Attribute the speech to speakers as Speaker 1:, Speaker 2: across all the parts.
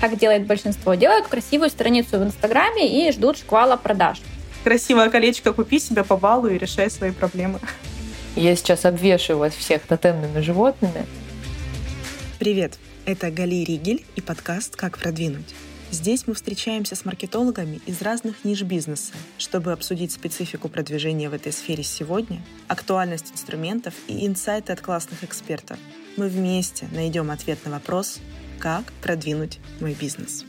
Speaker 1: как делает большинство, делают красивую страницу в Инстаграме и ждут шквала продаж.
Speaker 2: Красивое колечко купи себе по баллу и решай свои проблемы.
Speaker 3: Я сейчас обвешиваю вас всех тотемными животными.
Speaker 4: Привет, это Гали Ригель и подкаст «Как продвинуть». Здесь мы встречаемся с маркетологами из разных ниш бизнеса, чтобы обсудить специфику продвижения в этой сфере сегодня, актуальность инструментов и инсайты от классных экспертов. Мы вместе найдем ответ на вопрос «Как продвинуть мой бизнес?».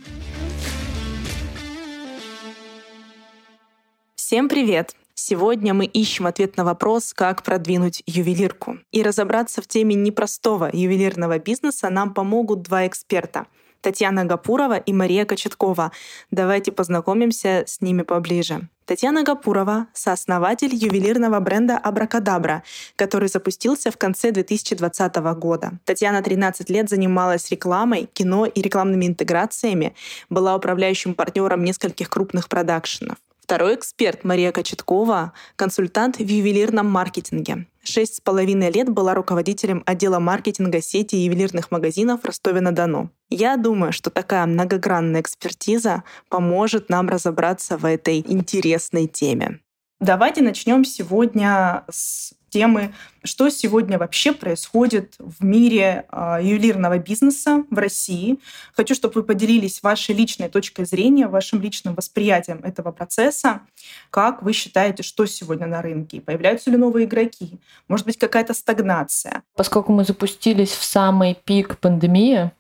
Speaker 4: Всем привет! Сегодня мы ищем ответ на вопрос, как продвинуть ювелирку. И разобраться в теме непростого ювелирного бизнеса нам помогут два эксперта — Татьяна Гапурова и Мария Кочеткова. Давайте познакомимся с ними поближе. Татьяна Гапурова — сооснователь ювелирного бренда «Абракадабра», который запустился в конце 2020 года. Татьяна 13 лет занималась рекламой, кино и рекламными интеграциями, была управляющим партнером нескольких крупных продакшенов. Второй эксперт Мария Кочеткова — консультант в ювелирном маркетинге. Шесть с половиной лет была руководителем отдела маркетинга сети ювелирных магазинов в Ростове-на-Дону. Я думаю, что такая многогранная экспертиза поможет нам разобраться в этой интересной теме.
Speaker 2: Давайте начнем сегодня с темы, что сегодня вообще происходит в мире э, ювелирного бизнеса в России. Хочу, чтобы вы поделились вашей личной точкой зрения, вашим личным восприятием этого процесса. Как вы считаете, что сегодня на рынке? Появляются ли новые игроки? Может быть, какая-то стагнация?
Speaker 3: Поскольку мы запустились в самый пик пандемии,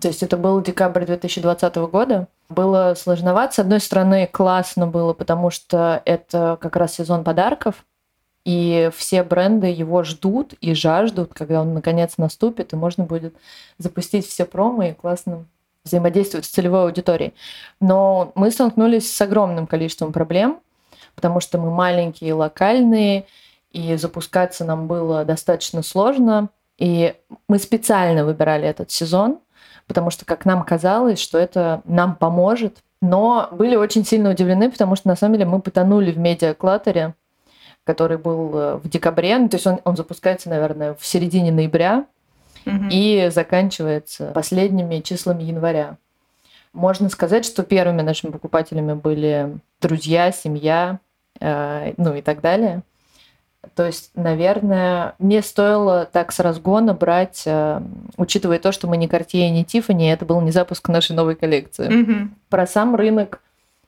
Speaker 3: то есть это был декабрь 2020 года, было сложновато. С одной стороны, классно было, потому что это как раз сезон подарков, и все бренды его ждут и жаждут, когда он наконец наступит, и можно будет запустить все промо и классно взаимодействовать с целевой аудиторией. Но мы столкнулись с огромным количеством проблем, потому что мы маленькие, локальные, и запускаться нам было достаточно сложно. И мы специально выбирали этот сезон, потому что, как нам казалось, что это нам поможет. Но были очень сильно удивлены, потому что, на самом деле, мы потонули в медиаклатере, который был э, в декабре. Ну, то есть он, он запускается, наверное, в середине ноября угу. и заканчивается последними числами января. Можно сказать, что первыми нашими покупателями были друзья, семья, э, ну и так далее. То есть, наверное, не стоило так с разгона брать, э, учитывая то, что мы не Cartier и не Tiffany, это был не запуск нашей новой коллекции. Mm-hmm. Про сам рынок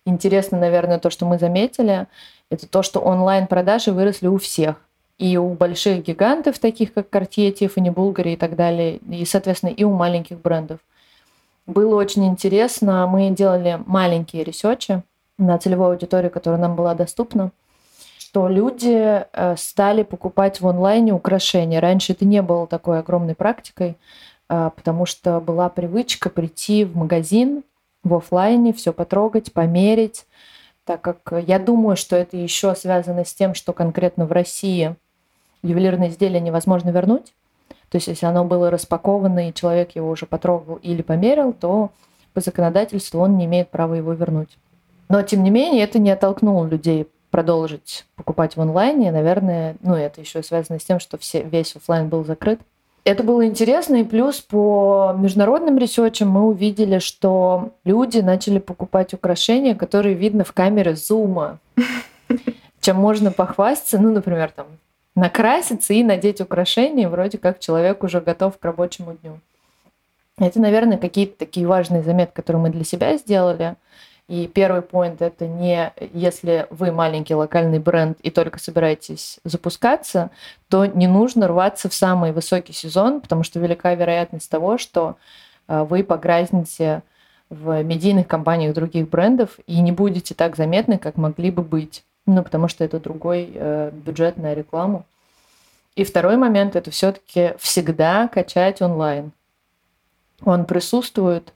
Speaker 3: интересно, наверное, то, что мы заметили, это то, что онлайн-продажи выросли у всех. И у больших гигантов, таких как Cartier, Tiffany, Bulgari и так далее, и, соответственно, и у маленьких брендов. Было очень интересно. Мы делали маленькие ресерчи на целевую аудиторию, которая нам была доступна что люди э, стали покупать в онлайне украшения. Раньше это не было такой огромной практикой, э, потому что была привычка прийти в магазин в офлайне, все потрогать, померить, так как я думаю, что это еще связано с тем, что конкретно в России ювелирное изделие невозможно вернуть. То есть если оно было распаковано и человек его уже потрогал или померил, то по законодательству он не имеет права его вернуть. Но тем не менее это не оттолкнуло людей продолжить покупать в онлайне. Наверное, ну, это еще связано с тем, что все, весь офлайн был закрыт. Это было интересно, и плюс по международным ресерчам мы увидели, что люди начали покупать украшения, которые видно в камере зума, чем можно похвастаться, ну, например, там, накраситься и надеть украшения, вроде как человек уже готов к рабочему дню. Это, наверное, какие-то такие важные заметки, которые мы для себя сделали. И первый поинт — это не если вы маленький локальный бренд и только собираетесь запускаться, то не нужно рваться в самый высокий сезон, потому что велика вероятность того, что э, вы погрязнете в медийных компаниях других брендов и не будете так заметны, как могли бы быть. Ну, потому что это другой э, бюджет на рекламу. И второй момент — это все-таки всегда качать онлайн. Он присутствует,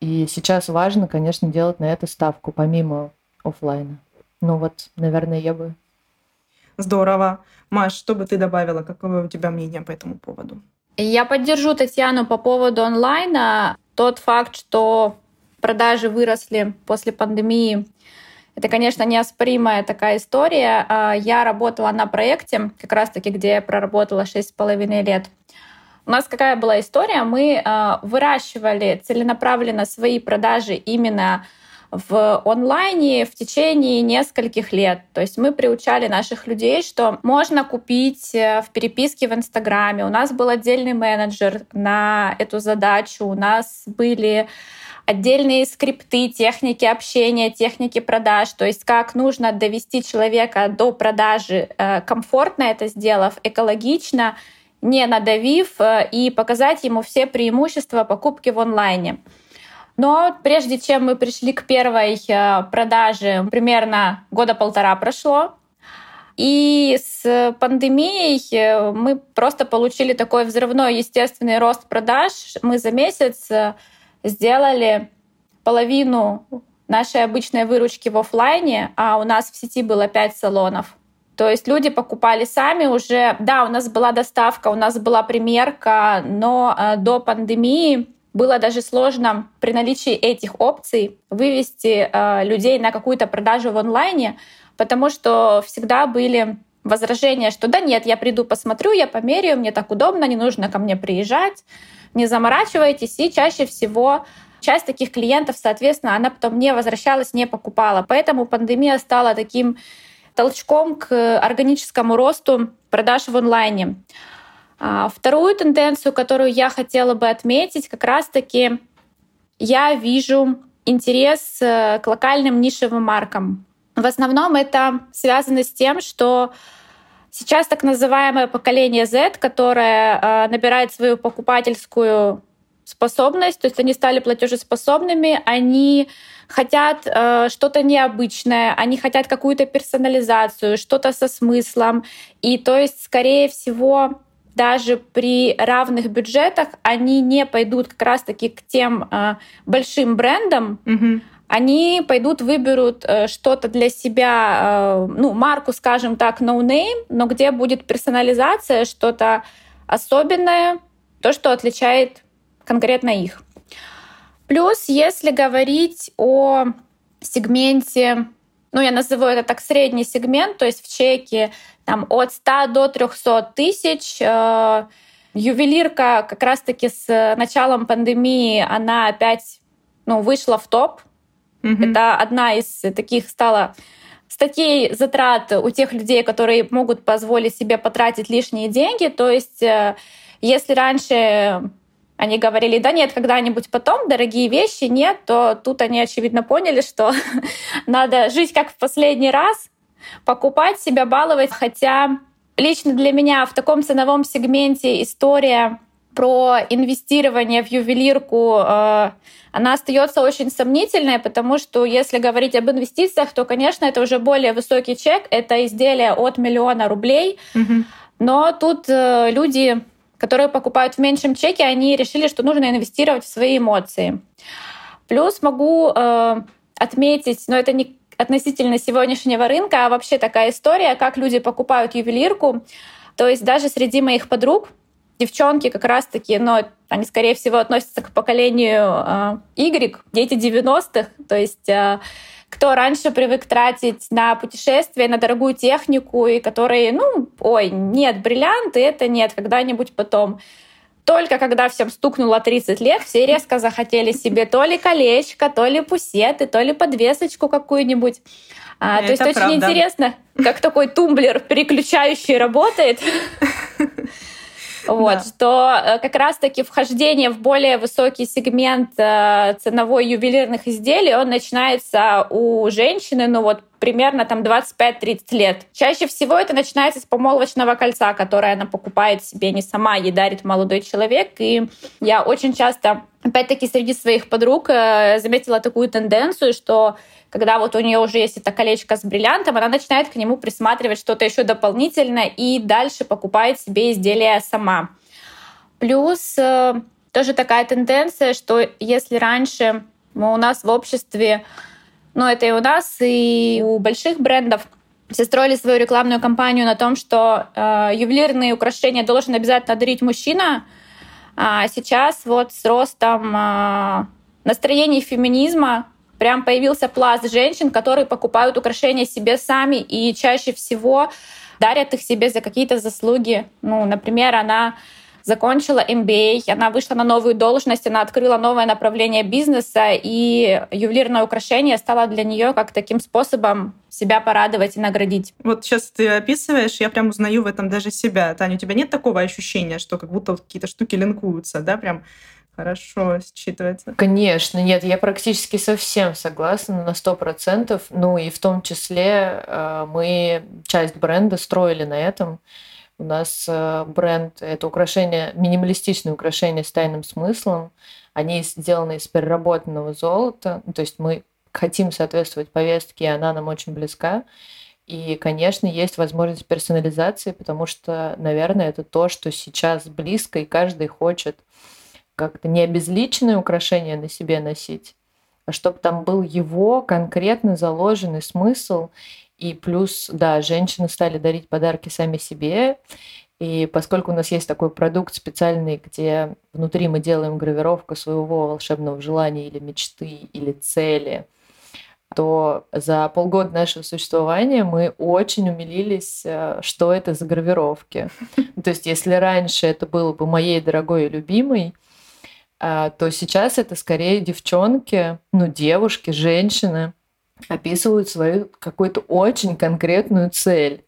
Speaker 3: и сейчас важно, конечно, делать на это ставку, помимо офлайна. Ну вот, наверное, я бы...
Speaker 2: Здорово. Маш, что бы ты добавила? Какое у тебя мнение по этому поводу?
Speaker 1: Я поддержу Татьяну по поводу онлайна. Тот факт, что продажи выросли после пандемии, это, конечно, неоспоримая такая история. А, я работала на проекте, как раз-таки, где я проработала 6,5 лет. У нас какая была история? Мы э, выращивали целенаправленно свои продажи именно в онлайне в течение нескольких лет. То есть мы приучали наших людей, что можно купить э, в переписке в Инстаграме. У нас был отдельный менеджер на эту задачу. У нас были отдельные скрипты, техники общения, техники продаж, то есть как нужно довести человека до продажи, э, комфортно это сделав, экологично, не надавив э, и показать ему все преимущества покупки в онлайне. Но прежде чем мы пришли к первой э, продаже, примерно года полтора прошло, и с пандемией э, мы просто получили такой взрывной естественный рост продаж. Мы за месяц сделали половину нашей обычной выручки в офлайне, а у нас в сети было 5 салонов. То есть люди покупали сами уже. Да, у нас была доставка, у нас была примерка, но до пандемии было даже сложно при наличии этих опций вывести э, людей на какую-то продажу в онлайне, потому что всегда были возражения, что да нет, я приду, посмотрю, я померяю, мне так удобно, не нужно ко мне приезжать, не заморачивайтесь. И чаще всего часть таких клиентов, соответственно, она потом не возвращалась, не покупала. Поэтому пандемия стала таким толчком к органическому росту продаж в онлайне. А, вторую тенденцию, которую я хотела бы отметить, как раз-таки я вижу интерес э, к локальным нишевым маркам. В основном это связано с тем, что сейчас так называемое поколение Z, которое э, набирает свою покупательскую способность, то есть они стали платежеспособными, они хотят э, что-то необычное, они хотят какую-то персонализацию, что-то со смыслом. И то есть, скорее всего, даже при равных бюджетах они не пойдут как раз-таки к тем э, большим брендам, угу. они пойдут, выберут э, что-то для себя, э, ну, марку, скажем так, no name, но где будет персонализация, что-то особенное, то, что отличает конкретно их. Плюс, если говорить о сегменте ну, я назову это так, средний сегмент, то есть в чеке там, от 100 до 300 тысяч. Э, ювелирка как раз-таки с началом пандемии, она опять ну, вышла в топ. Mm-hmm. Это одна из таких стала статей затрат у тех людей, которые могут позволить себе потратить лишние деньги. То есть э, если раньше они говорили, да нет, когда-нибудь потом, дорогие вещи, нет, то тут они, очевидно, поняли, что надо жить как в последний раз, покупать себя, баловать. Хотя лично для меня в таком ценовом сегменте история про инвестирование в ювелирку, э, она остается очень сомнительной, потому что если говорить об инвестициях, то, конечно, это уже более высокий чек, это изделие от миллиона рублей. Mm-hmm. Но тут э, люди которые покупают в меньшем чеке, они решили, что нужно инвестировать в свои эмоции. Плюс могу э, отметить, но это не относительно сегодняшнего рынка, а вообще такая история, как люди покупают ювелирку. То есть даже среди моих подруг девчонки как раз-таки, но они, скорее всего, относятся к поколению э, Y, дети 90-х, то есть э, кто раньше привык тратить на путешествия, на дорогую технику, и которые, ну, ой, нет, бриллианты, это нет, когда-нибудь потом. Только когда всем стукнуло 30 лет, все резко захотели себе то ли колечко, то ли пусеты, то ли подвесочку какую-нибудь. А, то есть правда. очень интересно, как такой тумблер переключающий работает. Вот, да. что э, как раз-таки вхождение в более высокий сегмент э, ценовой ювелирных изделий, он начинается у женщины, ну вот примерно там 25-30 лет. Чаще всего это начинается с помолвочного кольца, которое она покупает себе не сама, ей дарит молодой человек. И я очень часто, опять-таки, среди своих подруг э, заметила такую тенденцию, что когда вот у нее уже есть это колечко с бриллиантом, она начинает к нему присматривать что-то еще дополнительно и дальше покупает себе изделия сама. Плюс э, тоже такая тенденция, что если раньше у нас в обществе но это и у нас, и у больших брендов. Все строили свою рекламную кампанию на том, что э, ювелирные украшения должен обязательно дарить мужчина. А сейчас вот с ростом э, настроений феминизма прям появился пласт женщин, которые покупают украшения себе сами и чаще всего дарят их себе за какие-то заслуги. Ну, например, она закончила MBA, она вышла на новую должность, она открыла новое направление бизнеса, и ювелирное украшение стало для нее как таким способом себя порадовать и наградить.
Speaker 2: Вот сейчас ты описываешь, я прям узнаю в этом даже себя. Таня, у тебя нет такого ощущения, что как будто вот какие-то штуки линкуются, да, прям хорошо считывается.
Speaker 3: Конечно, нет, я практически совсем согласна на сто процентов. Ну и в том числе э, мы часть бренда строили на этом. У нас э, бренд — это украшение, минималистичные украшения с тайным смыслом. Они сделаны из переработанного золота. То есть мы хотим соответствовать повестке, и она нам очень близка. И, конечно, есть возможность персонализации, потому что, наверное, это то, что сейчас близко, и каждый хочет как-то не обезличенное украшение на себе носить, а чтобы там был его конкретно заложенный смысл. И плюс, да, женщины стали дарить подарки сами себе. И поскольку у нас есть такой продукт специальный, где внутри мы делаем гравировку своего волшебного желания или мечты, или цели, то за полгода нашего существования мы очень умилились, э, что это за гравировки. То есть если раньше это было бы моей дорогой и любимой, а, то сейчас это скорее девчонки, ну, девушки, женщины описывают свою какую-то очень конкретную цель.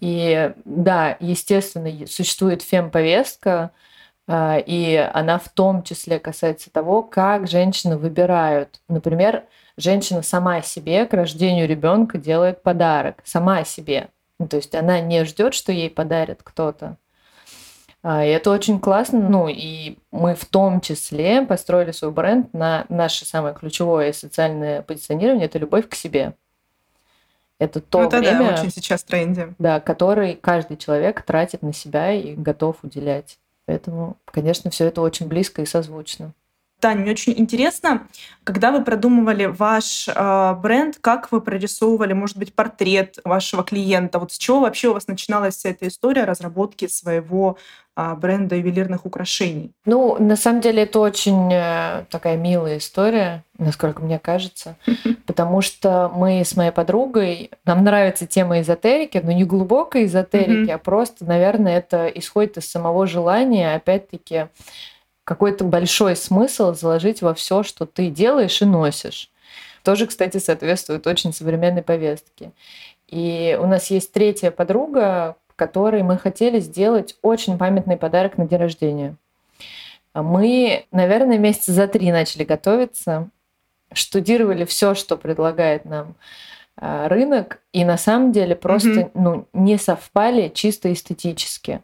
Speaker 3: И да, естественно, существует фем-повестка, а, и она в том числе касается того, как женщины выбирают. Например, женщина сама себе к рождению ребенка делает подарок, сама себе. Ну, то есть она не ждет, что ей подарит кто-то, и это очень классно. Ну, и мы в том числе построили свой бренд на наше самое ключевое социальное позиционирование – это любовь к себе. Это то ну, это время,
Speaker 2: да, очень сейчас в тренде.
Speaker 3: Да, который каждый человек тратит на себя и готов уделять. Поэтому, конечно, все это очень близко и созвучно.
Speaker 2: Таня, мне очень интересно, когда вы продумывали ваш э, бренд, как вы прорисовывали, может быть, портрет вашего клиента? Вот с чего вообще у вас начиналась вся эта история разработки своего бренда ювелирных украшений?
Speaker 3: Ну, на самом деле, это очень э, такая милая история, насколько мне кажется, потому что мы с моей подругой, нам нравится тема эзотерики, но не глубокой эзотерики, а просто, наверное, это исходит из самого желания, опять-таки, какой-то большой смысл заложить во все, что ты делаешь и носишь. Тоже, кстати, соответствует очень современной повестке. И у нас есть третья подруга, которой мы хотели сделать очень памятный подарок на день рождения. Мы, наверное, месяца за три начали готовиться, штудировали все, что предлагает нам а, рынок, и на самом деле просто mm-hmm. ну, не совпали чисто эстетически.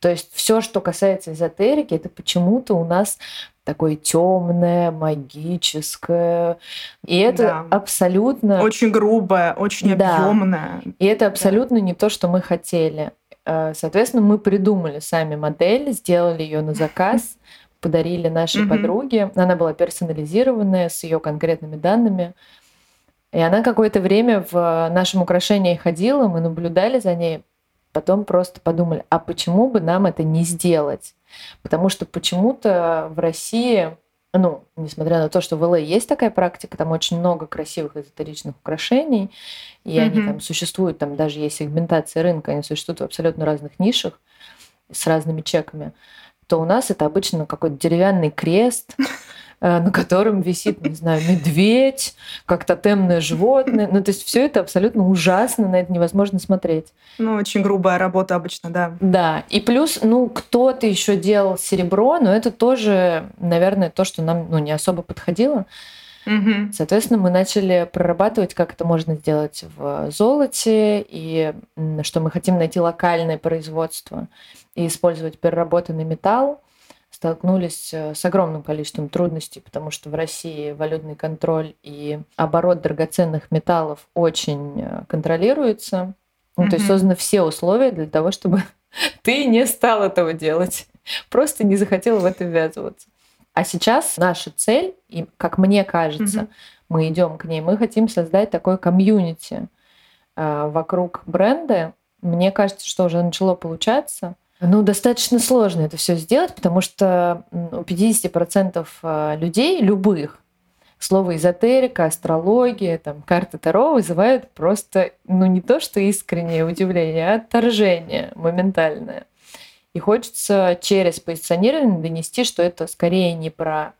Speaker 3: То есть все, что касается эзотерики, это почему-то у нас такое темное, магическое. И это да. абсолютно...
Speaker 2: Очень грубое, очень да. объемное.
Speaker 3: И это абсолютно да. не то, что мы хотели. Э, соответственно, мы придумали сами модель, сделали ее на заказ, подарили нашей подруге. Она была персонализированная, с ее конкретными данными. И она какое-то время в нашем украшении ходила, мы наблюдали за ней, потом просто подумали, а почему бы нам это не сделать? Потому что почему-то в России, ну, несмотря на то, что в ЛА есть такая практика, там очень много красивых эзотеричных украшений, и mm-hmm. они там существуют, там даже есть сегментация рынка, они существуют в абсолютно разных нишах с разными чеками, то у нас это обычно какой-то деревянный крест, на котором висит, не знаю, медведь, как тотемное животное. Ну, то есть все это абсолютно ужасно, на это невозможно смотреть.
Speaker 2: Ну, очень грубая работа обычно, да.
Speaker 3: Да. И плюс, ну, кто-то еще делал серебро, но это тоже, наверное, то, что нам ну, не особо подходило. Угу. Соответственно, мы начали прорабатывать, как это можно сделать в золоте, и что мы хотим найти локальное производство и использовать переработанный металл столкнулись э, с огромным количеством трудностей, потому что в России валютный контроль и оборот драгоценных металлов очень э, контролируется. Ну, mm-hmm. То есть созданы все условия для того, чтобы ты не стал этого делать. Просто не захотел в это ввязываться. А сейчас наша цель, и как мне кажется, mm-hmm. мы идем к ней, мы хотим создать такое комьюнити э, вокруг бренда. Мне кажется, что уже начало получаться. Ну, достаточно сложно это все сделать, потому что у 50% а, людей, любых, слово эзотерика, астрология, там, карта Таро вызывают просто, ну, не то что искреннее удивление, а отторжение моментальное. И хочется через позиционирование донести, что это скорее не про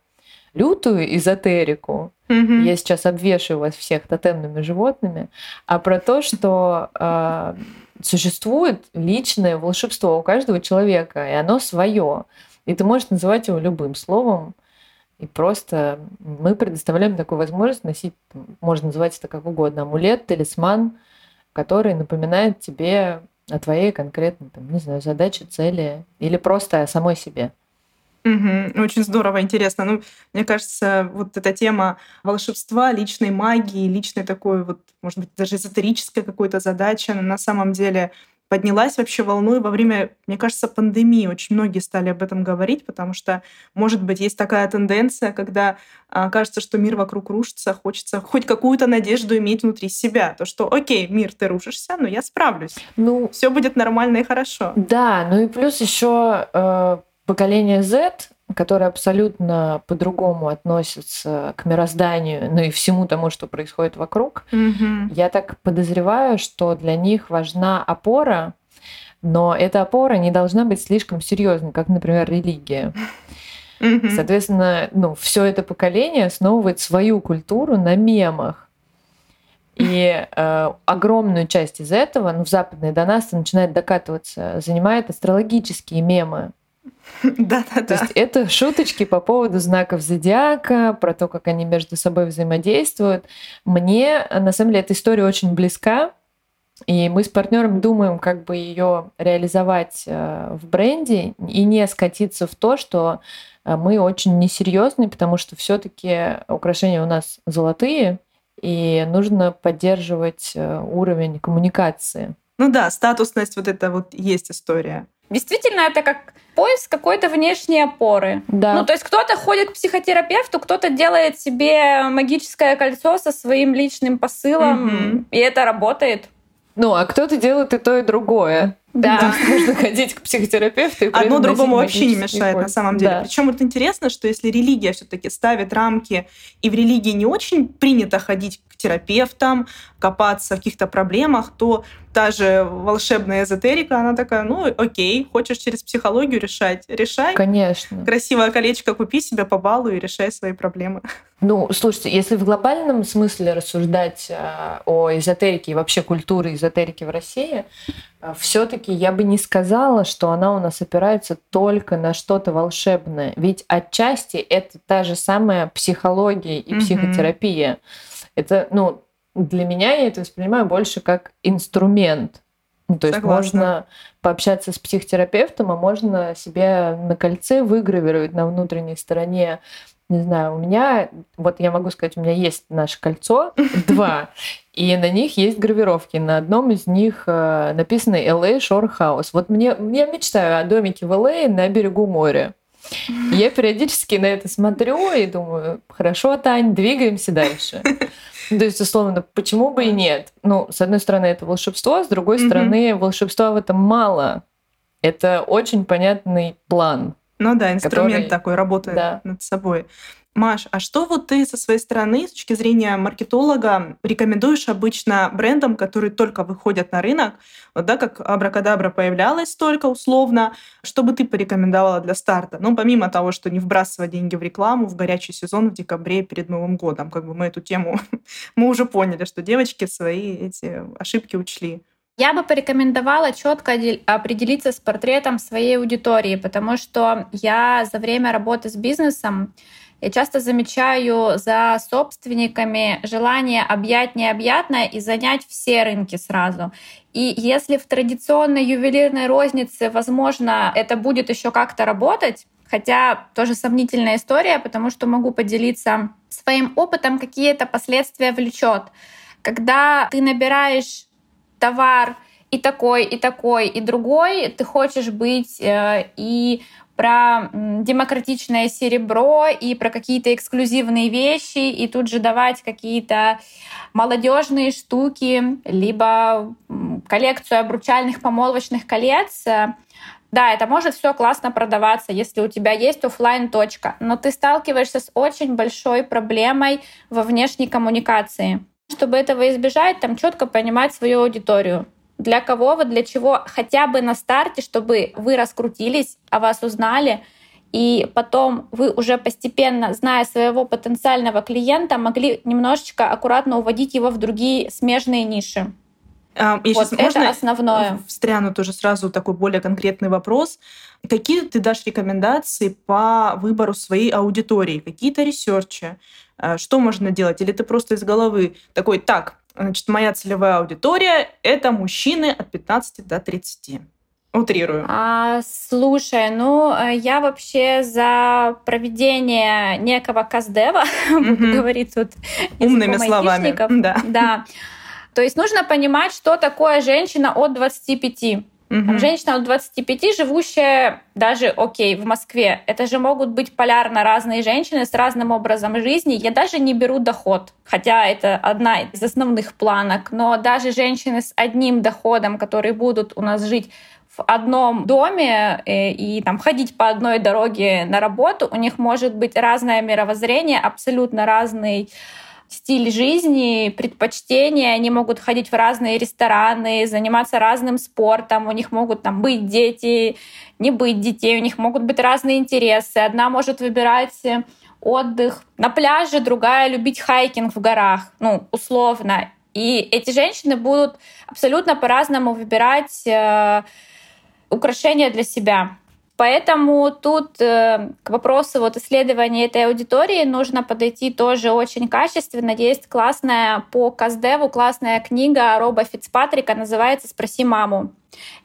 Speaker 3: лютую эзотерику, mm-hmm. я сейчас обвешиваю вас всех тотемными животными, а про то, что э, существует личное волшебство у каждого человека, и оно свое. И ты можешь называть его любым словом, и просто мы предоставляем такую возможность носить, можно называть это как угодно, амулет, талисман, который напоминает тебе о твоей конкретной, там, не знаю, задаче, цели или просто о самой себе.
Speaker 2: Угу, очень здорово, интересно. Ну, мне кажется, вот эта тема волшебства, личной магии, личной такой вот, может быть, даже эзотерической какой-то задачи, на самом деле поднялась вообще волной во время, мне кажется, пандемии. Очень многие стали об этом говорить, потому что, может быть, есть такая тенденция, когда а, кажется, что мир вокруг рушится, хочется хоть какую-то надежду иметь внутри себя. То, что, окей, мир, ты рушишься, но я справлюсь. Ну, все будет нормально и хорошо.
Speaker 3: Да, ну и плюс еще э, поколение Z, которое абсолютно по-другому относится к мирозданию, ну и всему тому, что происходит вокруг, mm-hmm. я так подозреваю, что для них важна опора, но эта опора не должна быть слишком серьезной, как, например, религия. Mm-hmm. Соответственно, ну, все это поколение основывает свою культуру на мемах. И э, огромную часть из этого, ну, в западной до нас начинает докатываться, занимает астрологические мемы.
Speaker 2: Да, да, да.
Speaker 3: То есть это шуточки по поводу знаков зодиака, про то, как они между собой взаимодействуют. Мне, на самом деле, эта история очень близка. И мы с партнером думаем, как бы ее реализовать э, в бренде и не скатиться в то, что э, мы очень несерьезны, потому что все-таки украшения у нас золотые, и нужно поддерживать э, уровень коммуникации.
Speaker 2: Ну да, статусность вот это вот есть история.
Speaker 1: Действительно, это как поиск какой-то внешней опоры. Да. Ну, то есть кто-то ходит к психотерапевту, кто-то делает себе магическое кольцо со своим личным посылом, угу. и это работает.
Speaker 3: Ну, а кто-то делает и то, и другое. Да. То есть нужно ходить к психотерапевту. И
Speaker 2: Одно другому вообще не мешает на самом деле. Да. Причем вот интересно, что если религия все-таки ставит рамки, и в религии не очень принято ходить к терапевтам, копаться в каких-то проблемах, то та же волшебная эзотерика, она такая, ну окей, хочешь через психологию решать, решай.
Speaker 3: Конечно.
Speaker 2: Красивое колечко купи себе по балу и решай свои проблемы.
Speaker 3: Ну, слушайте, если в глобальном смысле рассуждать э, о эзотерике и вообще культуре эзотерики в России, э, все-таки я бы не сказала, что она у нас опирается только на что-то волшебное. Ведь отчасти это та же самая психология и психотерапия. Mm-hmm. Это, ну, для меня я это воспринимаю больше как инструмент. Ну, то Согласна. есть можно пообщаться с психотерапевтом, а можно себе на кольце выгравировать на внутренней стороне не знаю, у меня, вот я могу сказать, у меня есть наше кольцо, два, и на них есть гравировки. На одном из них э, написано LA Shore House. Вот мне, я мечтаю о домике в LA на берегу моря. И я периодически на это смотрю и думаю, хорошо, Тань, двигаемся дальше. То есть, условно, почему бы и нет? Ну, с одной стороны, это волшебство, с другой стороны, волшебства в этом мало. Это очень понятный план.
Speaker 2: Ну да, инструмент который... такой, работает да. над собой. Маш, а что вот ты со своей стороны, с точки зрения маркетолога, рекомендуешь обычно брендам, которые только выходят на рынок, вот, да, как Абракадабра появлялась только условно, что бы ты порекомендовала для старта? Ну, помимо того, что не вбрасывать деньги в рекламу в горячий сезон в декабре перед Новым годом, как бы мы эту тему, мы уже поняли, что девочки свои эти ошибки учли.
Speaker 1: Я бы порекомендовала четко определиться с портретом своей аудитории, потому что я за время работы с бизнесом я часто замечаю за собственниками желание объять необъятное и занять все рынки сразу. И если в традиционной ювелирной рознице, возможно, это будет еще как-то работать, хотя тоже сомнительная история, потому что могу поделиться своим опытом, какие это последствия влечет. Когда ты набираешь товар и такой, и такой, и другой, ты хочешь быть э, и про демократичное серебро и про какие-то эксклюзивные вещи, и тут же давать какие-то молодежные штуки, либо коллекцию обручальных помолвочных колец. Да, это может все классно продаваться, если у тебя есть офлайн точка, но ты сталкиваешься с очень большой проблемой во внешней коммуникации. Чтобы этого избежать, там четко понимать свою аудиторию. для кого вы, для чего, хотя бы на старте, чтобы вы раскрутились, о вас узнали, и потом вы уже постепенно, зная своего потенциального клиента, могли немножечко аккуратно уводить его в другие смежные ниши.
Speaker 2: А, я вот это можно основное. Встряну тоже сразу такой более конкретный вопрос. Какие ты дашь рекомендации по выбору своей аудитории? Какие-то ресерчи? А, что можно делать? Или ты просто из головы такой, так, значит, моя целевая аудитория — это мужчины от 15 до 30. Утрирую.
Speaker 1: А, слушай, ну э, я вообще за проведение некого каздева, буду говорить тут
Speaker 2: умными словами.
Speaker 1: Да. да. То есть нужно понимать, что такое женщина от 25. Угу. женщина от 25, живущая даже, окей, в Москве, это же могут быть полярно разные женщины с разным образом жизни. Я даже не беру доход, хотя это одна из основных планок, но даже женщины с одним доходом, которые будут у нас жить в одном доме и, э, и там ходить по одной дороге на работу, у них может быть разное мировоззрение, абсолютно разный стиль жизни, предпочтения, они могут ходить в разные рестораны, заниматься разным спортом, у них могут там быть дети, не быть детей, у них могут быть разные интересы. Одна может выбирать отдых на пляже, другая любить хайкинг в горах, ну, условно. И эти женщины будут абсолютно по-разному выбирать э, украшения для себя. Поэтому тут э, к вопросу вот исследования этой аудитории нужно подойти тоже очень качественно. Есть классная по Каздеву классная книга Роба Фицпатрика, называется «Спроси маму».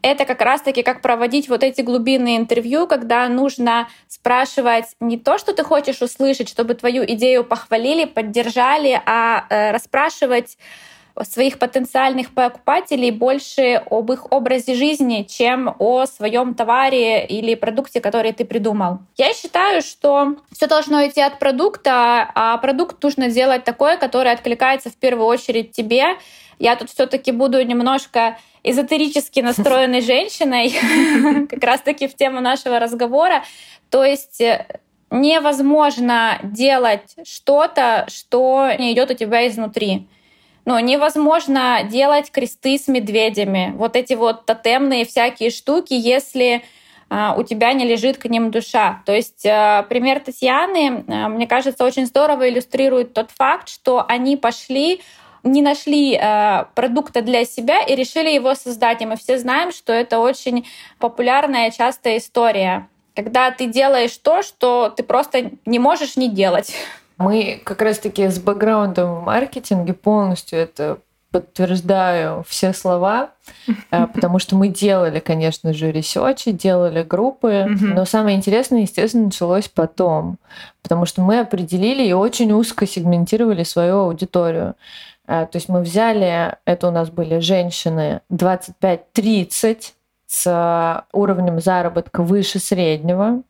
Speaker 1: Это как раз-таки как проводить вот эти глубинные интервью, когда нужно спрашивать не то, что ты хочешь услышать, чтобы твою идею похвалили, поддержали, а э, расспрашивать своих потенциальных покупателей больше об их образе жизни, чем о своем товаре или продукте, который ты придумал. Я считаю, что все должно идти от продукта, а продукт нужно делать такой, который откликается в первую очередь тебе. Я тут все-таки буду немножко эзотерически настроенной женщиной, как раз-таки в тему нашего разговора. То есть э, невозможно делать что-то, что не идет у тебя изнутри. Но невозможно делать кресты с медведями. Вот эти вот тотемные всякие штуки, если а, у тебя не лежит к ним душа. То есть а, пример Татьяны, а, мне кажется, очень здорово иллюстрирует тот факт, что они пошли не нашли продукта для себя и решили его создать. И мы все знаем, что это очень популярная частая история. Когда ты делаешь то, что ты просто не можешь не делать.
Speaker 3: Мы как раз-таки с бэкграундом в маркетинге полностью это подтверждаю все слова, э, потому что мы делали, конечно же, ресерчи, делали группы, но самое интересное, естественно, началось потом, потому что мы определили и очень узко сегментировали свою аудиторию. Э, то есть мы взяли, это у нас были женщины 25-30 с уровнем заработка выше среднего,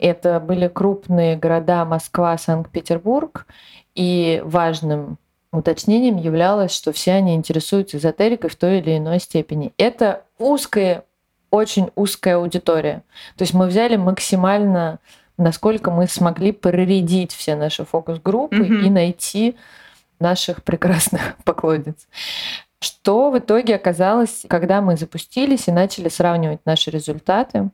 Speaker 3: это были крупные города Москва, Санкт-Петербург. И важным уточнением являлось, что все они интересуются эзотерикой в той или иной степени. Это узкая, очень узкая аудитория. То есть мы взяли максимально, насколько мы смогли проредить все наши фокус-группы mm-hmm. и найти наших прекрасных поклонниц. Что в итоге оказалось, когда мы запустились и начали сравнивать наши результаты?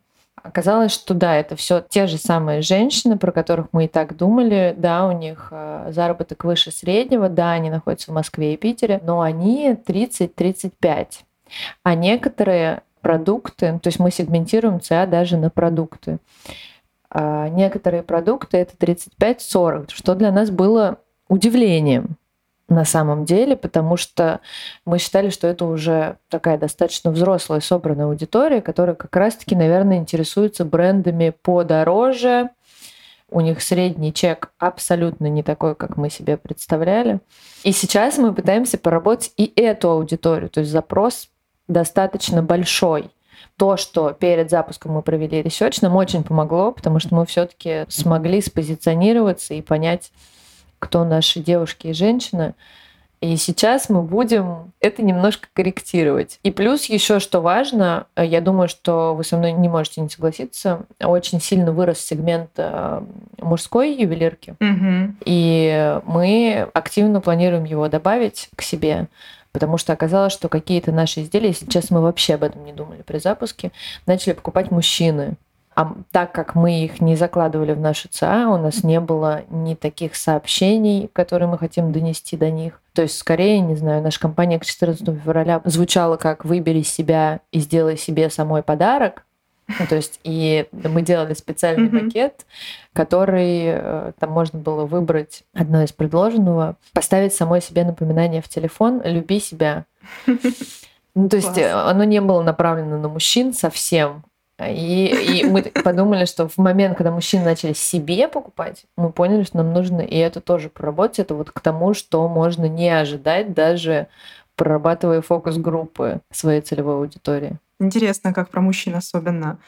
Speaker 3: Оказалось, что да, это все те же самые женщины, про которых мы и так думали. Да, у них э, заработок выше среднего, да, они находятся в Москве и Питере, но они 30-35. А некоторые продукты, то есть мы сегментируем ЦА даже на продукты. А некоторые продукты это 35-40, что для нас было удивлением на самом деле, потому что мы считали, что это уже такая достаточно взрослая, собранная аудитория, которая как раз-таки, наверное, интересуется брендами подороже. У них средний чек абсолютно не такой, как мы себе представляли. И сейчас мы пытаемся поработать и эту аудиторию, то есть запрос достаточно большой. То, что перед запуском мы провели research, нам очень помогло, потому что мы все-таки смогли спозиционироваться и понять, кто наши девушки и женщины. И сейчас мы будем это немножко корректировать. И плюс еще, что важно, э, я думаю, что вы со мной не можете не согласиться, очень сильно вырос сегмент э, мужской ювелирки.
Speaker 2: Угу.
Speaker 3: И мы активно планируем его добавить к себе потому что оказалось, что какие-то наши изделия, честно, мы вообще об этом не думали при запуске, начали покупать мужчины. А так как мы их не закладывали в нашу ЦА, у нас не было ни таких сообщений, которые мы хотим донести до них. То есть, скорее, не знаю, наша компания к 14 февраля звучала как «выбери себя и сделай себе самой подарок», ну, то есть, и мы делали специальный mm-hmm. пакет, который э, там можно было выбрать одно из предложенного, поставить самой себе напоминание в телефон «люби себя». Ну, то есть Класс. оно не было направлено на мужчин совсем. И, и мы подумали, что в момент, когда мужчины начали себе покупать, мы поняли, что нам нужно и это тоже проработать. Это вот к тому, что можно не ожидать, даже прорабатывая фокус группы своей целевой аудитории.
Speaker 2: Интересно, как про мужчин особенно.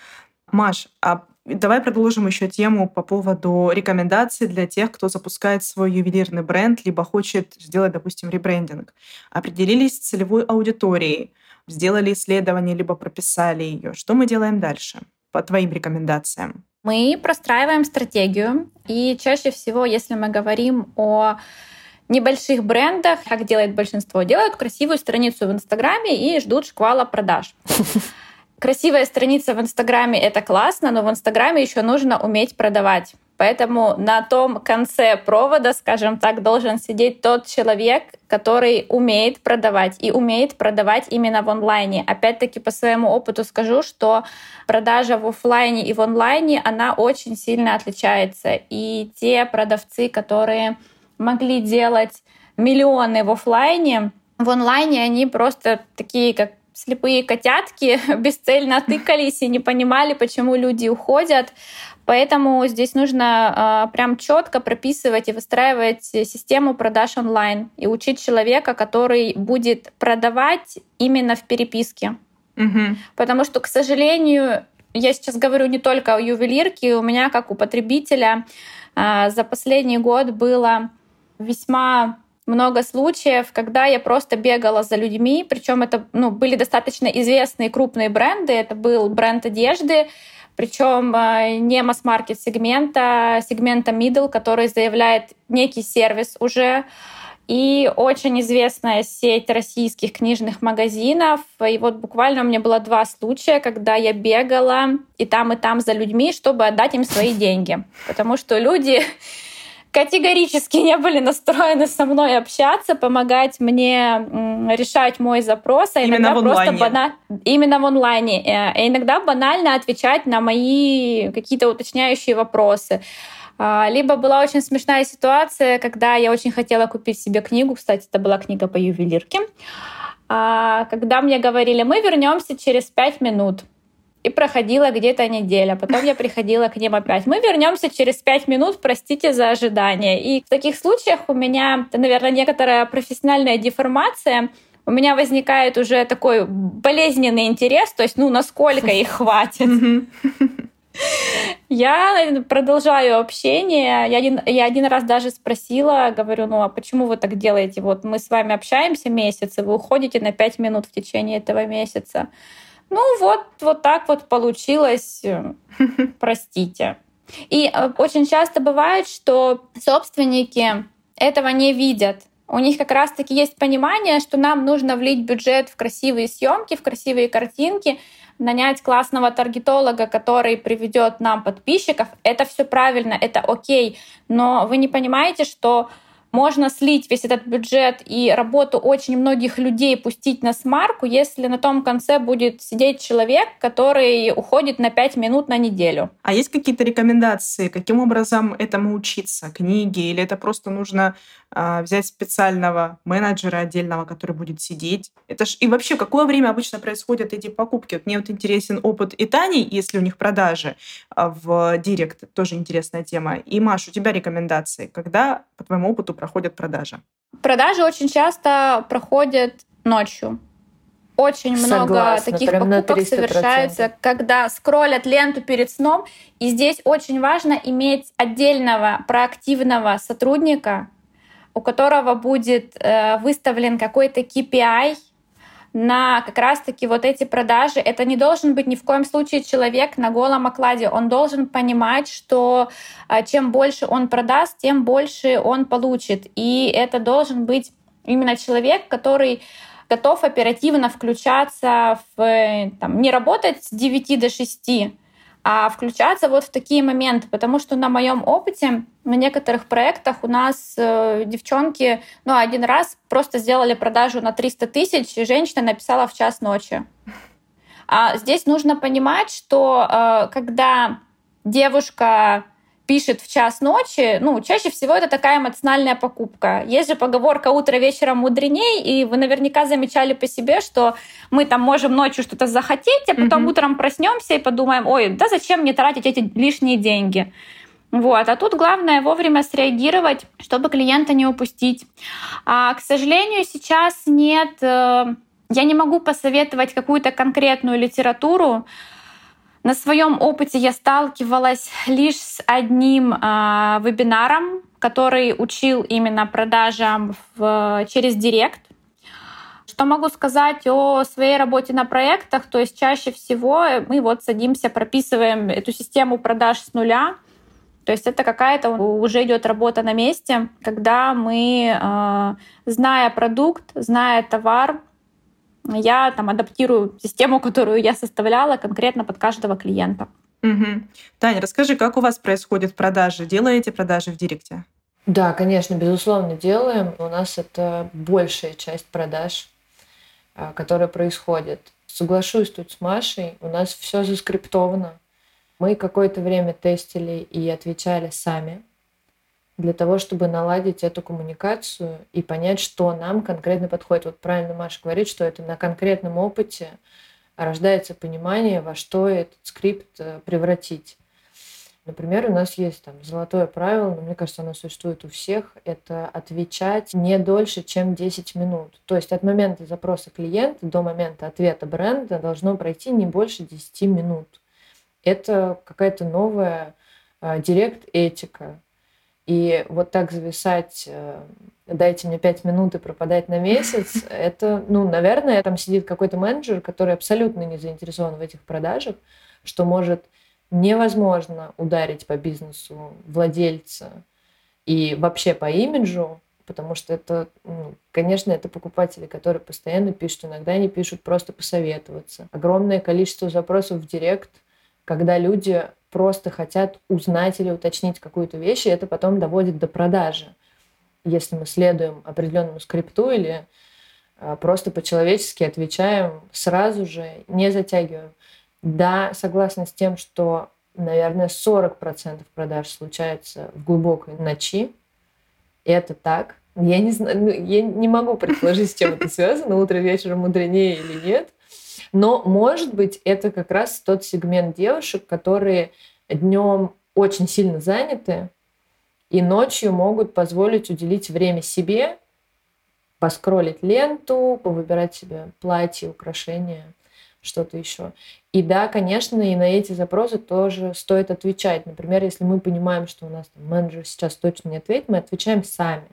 Speaker 2: Маш, а давай продолжим еще тему по поводу рекомендаций для тех, кто запускает свой ювелирный бренд, либо хочет сделать, допустим, ребрендинг. Определились с целевой аудиторией, сделали исследование, либо прописали ее. Что мы делаем дальше по твоим рекомендациям?
Speaker 1: Мы простраиваем стратегию, и чаще всего, если мы говорим о небольших брендах, как делает большинство, делают красивую страницу в Инстаграме и ждут шквала продаж. Красивая страница в Инстаграме — это классно, но в Инстаграме еще нужно уметь продавать. Поэтому на том конце провода, скажем так, должен сидеть тот человек, который умеет продавать и умеет продавать именно в онлайне. Опять-таки по своему опыту скажу, что продажа в офлайне и в онлайне, она очень сильно отличается. И те продавцы, которые могли делать миллионы в офлайне, в онлайне они просто такие, как слепые котятки, бесцельно тыкались и не понимали, почему люди уходят. Поэтому здесь нужно э, прям четко прописывать и выстраивать систему продаж онлайн и учить человека, который будет продавать именно в переписке.
Speaker 2: Угу.
Speaker 1: Потому что, к сожалению, я сейчас говорю не только о ювелирке, у меня как у потребителя э, за последний год было весьма много случаев, когда я просто бегала за людьми, причем это ну, были достаточно известные крупные бренды. Это был бренд одежды, причем э, не масс-маркет сегмента, сегмента middle, который заявляет некий сервис уже, и очень известная сеть российских книжных магазинов. И вот буквально у меня было два случая, когда я бегала и там, и там за людьми, чтобы отдать им свои деньги. Потому что люди категорически не были настроены со мной общаться, помогать мне решать мой запрос,
Speaker 2: а иногда Именно просто
Speaker 1: бана... именно в онлайне, э, а иногда банально отвечать на мои какие-то уточняющие вопросы. А, либо была очень смешная ситуация, когда я очень хотела купить себе книгу, кстати, это была книга по ювелирке, а, когда мне говорили, мы вернемся через пять минут. И проходила где-то неделя. Потом я приходила к ним опять. Мы вернемся через пять минут, простите за ожидание. И в таких случаях у меня, наверное, некоторая профессиональная деформация. У меня возникает уже такой болезненный интерес, то есть, ну, насколько их хватит. Я продолжаю общение. Я один, я один раз даже спросила, говорю, ну а почему вы так делаете? Вот мы с вами общаемся месяц, и вы уходите на пять минут в течение этого месяца. Ну вот, вот так вот получилось, э, простите. И э, очень часто бывает, что собственники этого не видят. У них как раз-таки есть понимание, что нам нужно влить бюджет в красивые съемки, в красивые картинки, нанять классного таргетолога, который приведет нам подписчиков. Это все правильно, это окей. Но вы не понимаете, что можно слить весь этот бюджет и работу очень многих людей пустить на смарку, если на том конце будет сидеть человек, который уходит на 5 минут на неделю.
Speaker 2: А есть какие-то рекомендации, каким образом этому учиться? Книги или это просто нужно взять специального менеджера отдельного, который будет сидеть. Это ж... И вообще, какое время обычно происходят эти покупки? Вот мне вот интересен опыт и Тани, если у них продажи а, в Директ, тоже интересная тема. И, Маш, у тебя рекомендации, когда, по твоему опыту, проходят продажи?
Speaker 1: Продажи очень часто проходят ночью. Очень
Speaker 3: Согласна,
Speaker 1: много таких покупок совершаются, когда скроллят ленту перед сном. И здесь очень важно иметь отдельного проактивного сотрудника, у которого будет э, выставлен какой-то KPI на как раз-таки вот эти продажи. Это не должен быть ни в коем случае человек на голом окладе. Он должен понимать, что э, чем больше он продаст, тем больше он получит. И это должен быть именно человек, который готов оперативно включаться в там, не работать с 9 до 6, а включаться вот в такие моменты, потому что на моем опыте на некоторых проектах у нас э, девчонки, ну, один раз просто сделали продажу на 300 тысяч, и женщина написала в час ночи. А здесь нужно понимать, что э, когда девушка пишет в час ночи, ну, чаще всего это такая эмоциональная покупка. Есть же поговорка «утро вечером мудреней», и вы наверняка замечали по себе, что мы там можем ночью что-то захотеть, а потом mm-hmm. утром проснемся и подумаем, ой, да зачем мне тратить эти лишние деньги? Вот. А тут главное вовремя среагировать, чтобы клиента не упустить. А, к сожалению, сейчас нет... Э, я не могу посоветовать какую-то конкретную литературу, на своем опыте я сталкивалась лишь с одним э, вебинаром, который учил именно продажам в, через Директ. Что могу сказать о своей работе на проектах? То есть чаще всего мы вот садимся, прописываем эту систему продаж с нуля. То есть это какая-то уже идет работа на месте, когда мы, э, зная продукт, зная товар, я там адаптирую систему, которую я составляла конкретно под каждого клиента.
Speaker 2: Угу. Таня, расскажи, как у вас происходят продажи? Делаете продажи в Директе?
Speaker 3: Да, конечно, безусловно, делаем. У нас это большая часть продаж, а, которая происходит. Соглашусь тут с Машей, у нас все заскриптовано. Мы какое-то время тестили и отвечали сами для того, чтобы наладить эту коммуникацию и понять, что нам конкретно подходит. Вот правильно Маша говорит, что это на конкретном опыте рождается понимание, во что этот скрипт э, превратить. Например, у нас есть там золотое правило, но мне кажется, оно существует у всех, это отвечать не дольше, чем 10 минут. То есть от момента запроса клиента до момента ответа бренда должно пройти не больше 10 минут. Это какая-то новая э, директ-этика, и вот так зависать, э, дайте мне пять минут и пропадать на месяц, это, ну, наверное, там сидит какой-то менеджер, который абсолютно не заинтересован в этих продажах, что может невозможно ударить по бизнесу владельца и вообще по имиджу, потому что это, ну, конечно, это покупатели, которые постоянно пишут, иногда они пишут просто посоветоваться. Огромное количество запросов в директ, когда люди просто хотят узнать или уточнить какую-то вещь, и это потом доводит до продажи. Если мы следуем определенному скрипту или а, просто по-человечески отвечаем сразу же, не затягиваем. Да, согласна с тем, что, наверное, 40% продаж случается в глубокой ночи. Это так. Я не знаю, ну, я не могу предположить, с чем это связано, утро вечером мудренее или нет. Но, может быть, это как раз тот сегмент девушек, которые днем очень сильно заняты и ночью могут позволить уделить время себе, поскролить ленту, повыбирать себе платье, украшения, что-то еще. И да, конечно, и на эти запросы тоже стоит отвечать. Например, если мы понимаем, что у нас там, менеджер сейчас точно не ответит, мы отвечаем сами.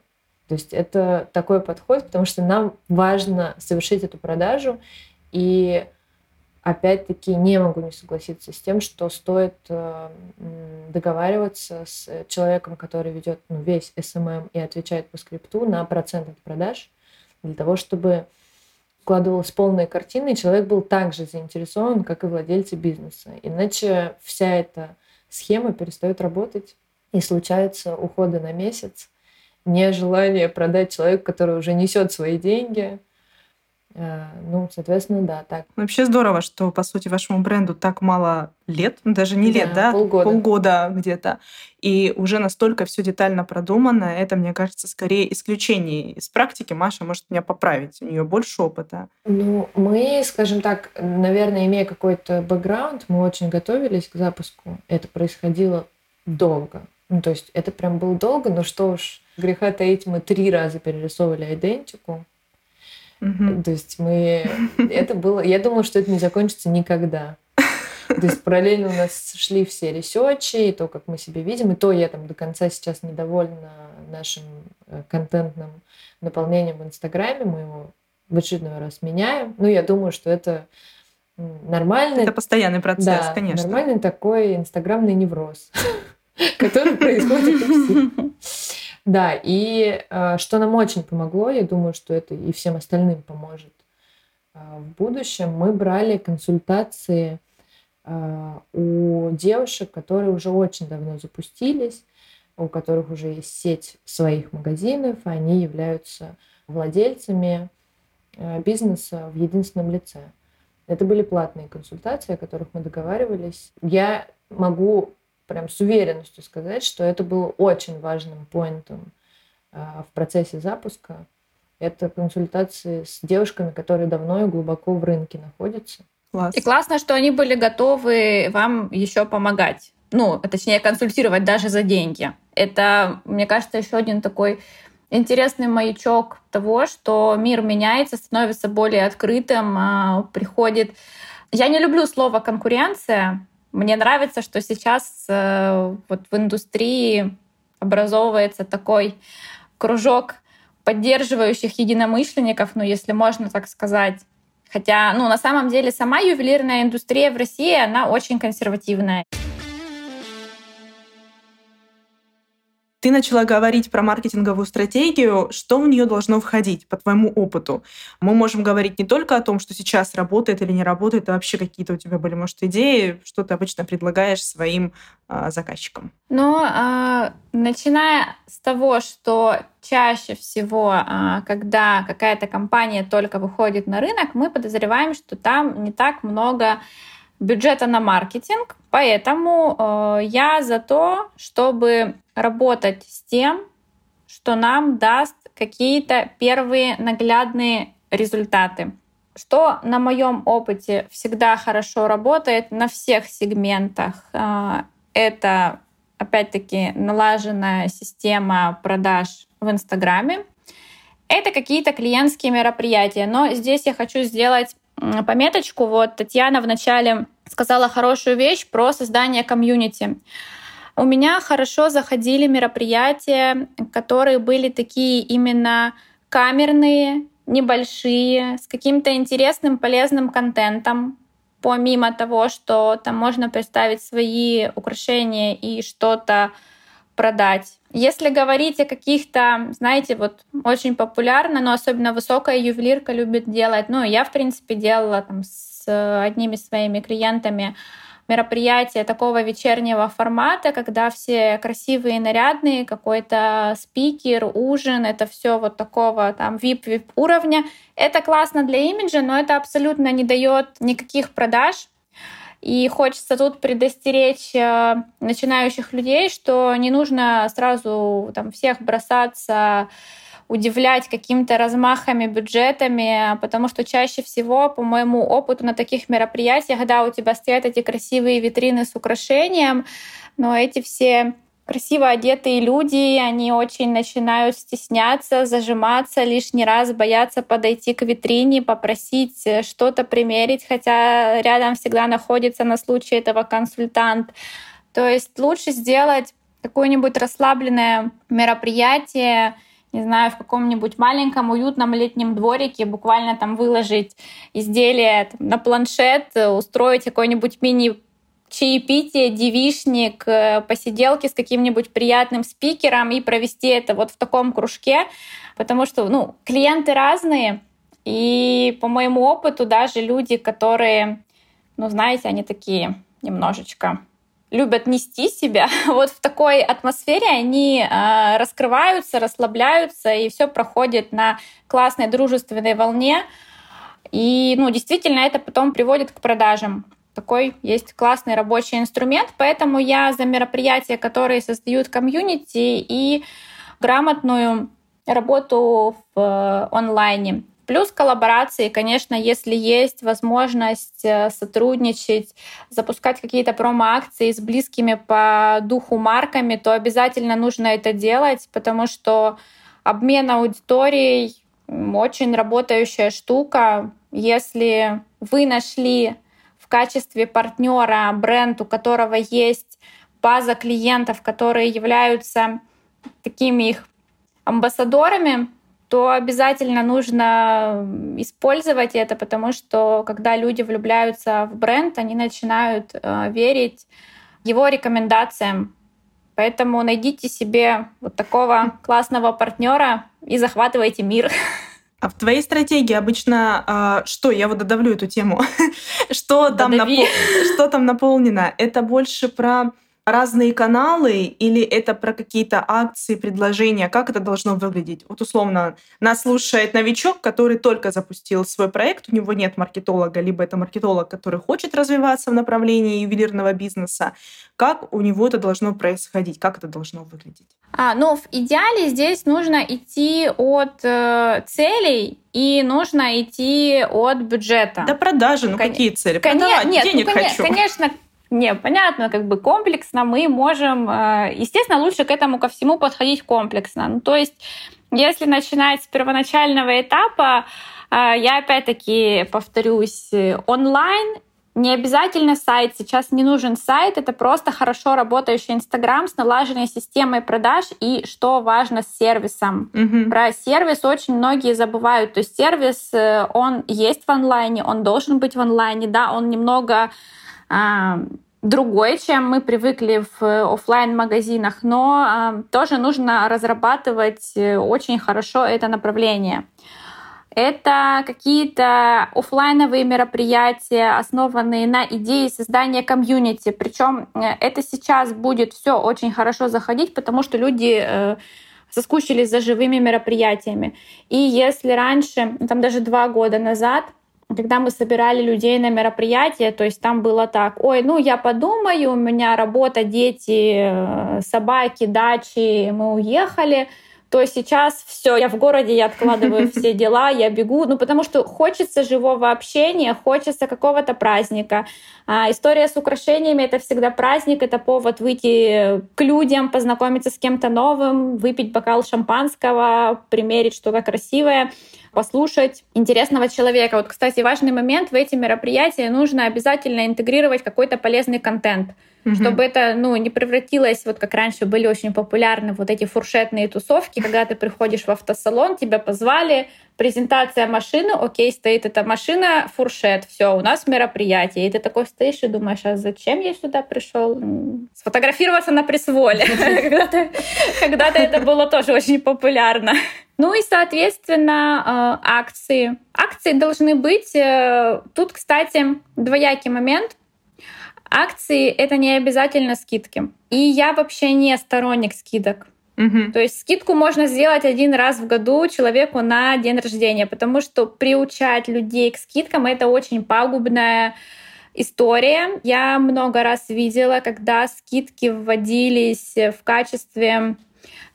Speaker 3: То есть это такой подход, потому что нам важно совершить эту продажу и опять-таки не могу не согласиться с тем, что стоит э, договариваться с человеком, который ведет ну, весь SMM и отвечает по скрипту на процент от продаж, для того, чтобы складывалась полная картина, и человек был также заинтересован, как и владельцы бизнеса. Иначе вся эта схема перестает работать, и случаются уходы на месяц, нежелание продать человеку, который уже несет свои деньги, Э, ну, соответственно, да, так.
Speaker 2: Вообще здорово, что, по сути, вашему бренду так мало лет, даже не лет, да,
Speaker 3: полгода,
Speaker 2: полгода где-то, и уже настолько все детально продумано, это, мне кажется, скорее исключение из практики. Маша может меня поправить, у нее больше опыта.
Speaker 3: Ну, мы, скажем так, наверное, имея какой-то бэкграунд, мы очень готовились к запуску. Это происходило долго. Ну, то есть это прям было долго, но что уж греха таить, мы три раза перерисовывали идентику Угу. То есть мы... Это было... Я думала, что это не закончится никогда. То есть параллельно у нас шли все ресерчи, и то, как мы себя видим, и то я там до конца сейчас недовольна нашим э, контентным наполнением в Инстаграме. Мы его в очередной раз меняем. Ну, я думаю, что это нормальный...
Speaker 2: Это постоянный процесс,
Speaker 3: да,
Speaker 2: конечно.
Speaker 3: нормальный такой инстаграмный невроз, который происходит у всех. Да, и э, что нам очень помогло, я думаю, что это и всем остальным поможет э, в будущем, мы брали консультации э, у девушек, которые уже очень давно запустились, у которых уже есть сеть своих магазинов, они являются владельцами бизнеса в единственном лице. Это были платные консультации, о которых мы договаривались. Я могу прям с уверенностью сказать, что это было очень важным поинтом а, в процессе запуска. Это консультации с девушками, которые давно и глубоко в рынке находятся.
Speaker 1: Класс. И классно, что они были готовы вам еще помогать. Ну, точнее, консультировать даже за деньги. Это, мне кажется, еще один такой интересный маячок того, что мир меняется, становится более открытым, а, приходит... Я не люблю слово «конкуренция», мне нравится, что сейчас э, вот в индустрии образовывается такой кружок поддерживающих единомышленников, ну, если можно так сказать. Хотя, ну, на самом деле сама ювелирная индустрия в России, она очень консервативная.
Speaker 2: Ты начала говорить про маркетинговую стратегию. Что в нее должно входить, по твоему опыту? Мы можем говорить не только о том, что сейчас работает или не работает, а вообще какие-то у тебя были, может, идеи, что ты обычно предлагаешь своим э, заказчикам?
Speaker 1: Ну, э, начиная с того, что чаще всего, э, когда какая-то компания только выходит на рынок, мы подозреваем, что там не так много бюджета на маркетинг, поэтому э, я за то, чтобы работать с тем, что нам даст какие-то первые наглядные результаты. Что на моем опыте всегда хорошо работает на всех сегментах. А, это, опять-таки, налаженная система продаж в Инстаграме. Это какие-то клиентские мероприятия. Но здесь я хочу сделать пометочку. Вот Татьяна вначале сказала хорошую вещь про создание комьюнити. У меня хорошо заходили мероприятия, которые были такие именно камерные, небольшие, с каким-то интересным, полезным контентом, помимо того, что там можно представить свои украшения и что-то продать. Если говорить о каких-то, знаете, вот очень популярно, но особенно высокая ювелирка любит делать, ну, я, в принципе, делала там с одними своими клиентами мероприятие такого вечернего формата, когда все красивые, нарядные, какой-то спикер, ужин, это все вот такого там VIP-VIP уровня. Это классно для имиджа, но это абсолютно не дает никаких продаж. И хочется тут предостеречь э, начинающих людей, что не нужно сразу там всех бросаться удивлять какими-то размахами, бюджетами, потому что чаще всего, по моему опыту на таких мероприятиях, когда у тебя стоят эти красивые витрины с украшением, но эти все красиво одетые люди, они очень начинают стесняться, зажиматься, лишний раз бояться подойти к витрине, попросить что-то примерить, хотя рядом всегда находится на случай этого консультант. То есть лучше сделать какое-нибудь расслабленное мероприятие, не знаю, в каком-нибудь маленьком уютном летнем дворике буквально там выложить изделие там, на планшет, устроить какой-нибудь мини чаепитие, девишник, э, посиделки с каким-нибудь приятным спикером и провести это вот в таком кружке, потому что, ну, клиенты разные, и по моему опыту даже люди, которые, ну, знаете, они такие немножечко любят нести себя, вот в такой атмосфере они э, раскрываются, расслабляются, и все проходит на классной дружественной волне. И, ну, действительно, это потом приводит к продажам. Такой есть классный рабочий инструмент, поэтому я за мероприятия, которые создают комьюнити и грамотную работу в э, онлайне. Плюс коллаборации, конечно, если есть возможность э, сотрудничать, запускать какие-то промо-акции с близкими по духу марками, то обязательно нужно это делать, потому что обмен аудиторией очень работающая штука. Если вы нашли в качестве партнера бренд, у которого есть база клиентов, которые являются такими их амбассадорами, то обязательно нужно использовать это, потому что когда люди влюбляются в бренд, они начинают э, верить его рекомендациям. Поэтому найдите себе вот такого классного партнера и захватывайте мир.
Speaker 2: А в твоей стратегии обычно а, что? Я вот додавлю эту тему. что, там напол... что там наполнено? Это больше про разные каналы или это про какие-то акции, предложения? Как это должно выглядеть? Вот условно, нас слушает новичок, который только запустил свой проект, у него нет маркетолога, либо это маркетолог, который хочет развиваться в направлении ювелирного бизнеса. Как у него это должно происходить? Как это должно выглядеть?
Speaker 1: А, ну, в идеале здесь нужно идти от э, целей и нужно идти от бюджета.
Speaker 2: Да продажи, ну Кон... какие цели? Продавать, нет, денег
Speaker 1: ну,
Speaker 2: хочу.
Speaker 1: Конечно, не, понятно, как бы комплексно мы можем, э, естественно, лучше к этому ко всему подходить комплексно. Ну, то есть, если начинать с первоначального этапа, э, я опять-таки повторюсь, онлайн не обязательно сайт, сейчас не нужен сайт, это просто хорошо работающий Инстаграм с налаженной системой продаж и, что важно, с сервисом. Mm-hmm. Про сервис очень многие забывают. То есть сервис, э, он есть в онлайне, он должен быть в онлайне, да, он немного а, другой, чем мы привыкли в офлайн магазинах но а, тоже нужно разрабатывать э, очень хорошо это направление. Это какие-то офлайновые мероприятия, основанные на идее создания комьюнити. Причем э, это сейчас будет все очень хорошо заходить, потому что люди э, соскучились за живыми мероприятиями. И если раньше, там даже два года назад, когда мы собирали людей на мероприятие, то есть там было так, ой, ну я подумаю, у меня работа, дети, э, собаки, дачи, мы уехали, то сейчас все, я в городе, я откладываю все дела, я бегу, ну потому что хочется живого общения, хочется какого-то праздника. А история с украшениями — это всегда праздник, это повод выйти к людям, познакомиться с кем-то новым, выпить бокал шампанского, примерить что-то красивое послушать интересного человека. Вот, кстати, важный момент в эти мероприятия нужно обязательно интегрировать какой-то полезный контент угу. чтобы это ну, не превратилось, вот как раньше были очень популярны вот эти фуршетные тусовки, когда ты приходишь в автосалон, тебя позвали, презентация машины, окей, стоит эта машина, фуршет, все, у нас мероприятие. И ты такой стоишь и думаешь, а зачем я сюда пришел? Сфотографироваться на пресс-воле. Когда-то это было тоже очень популярно. Ну и, соответственно, э, акции. Акции должны быть. Э, тут, кстати, двоякий момент. Акции — это не обязательно скидки. И я вообще не сторонник скидок. Угу. То есть скидку можно сделать один раз в году человеку на день рождения, потому что приучать людей к скидкам — это очень пагубная история. Я много раз видела, когда скидки вводились в качестве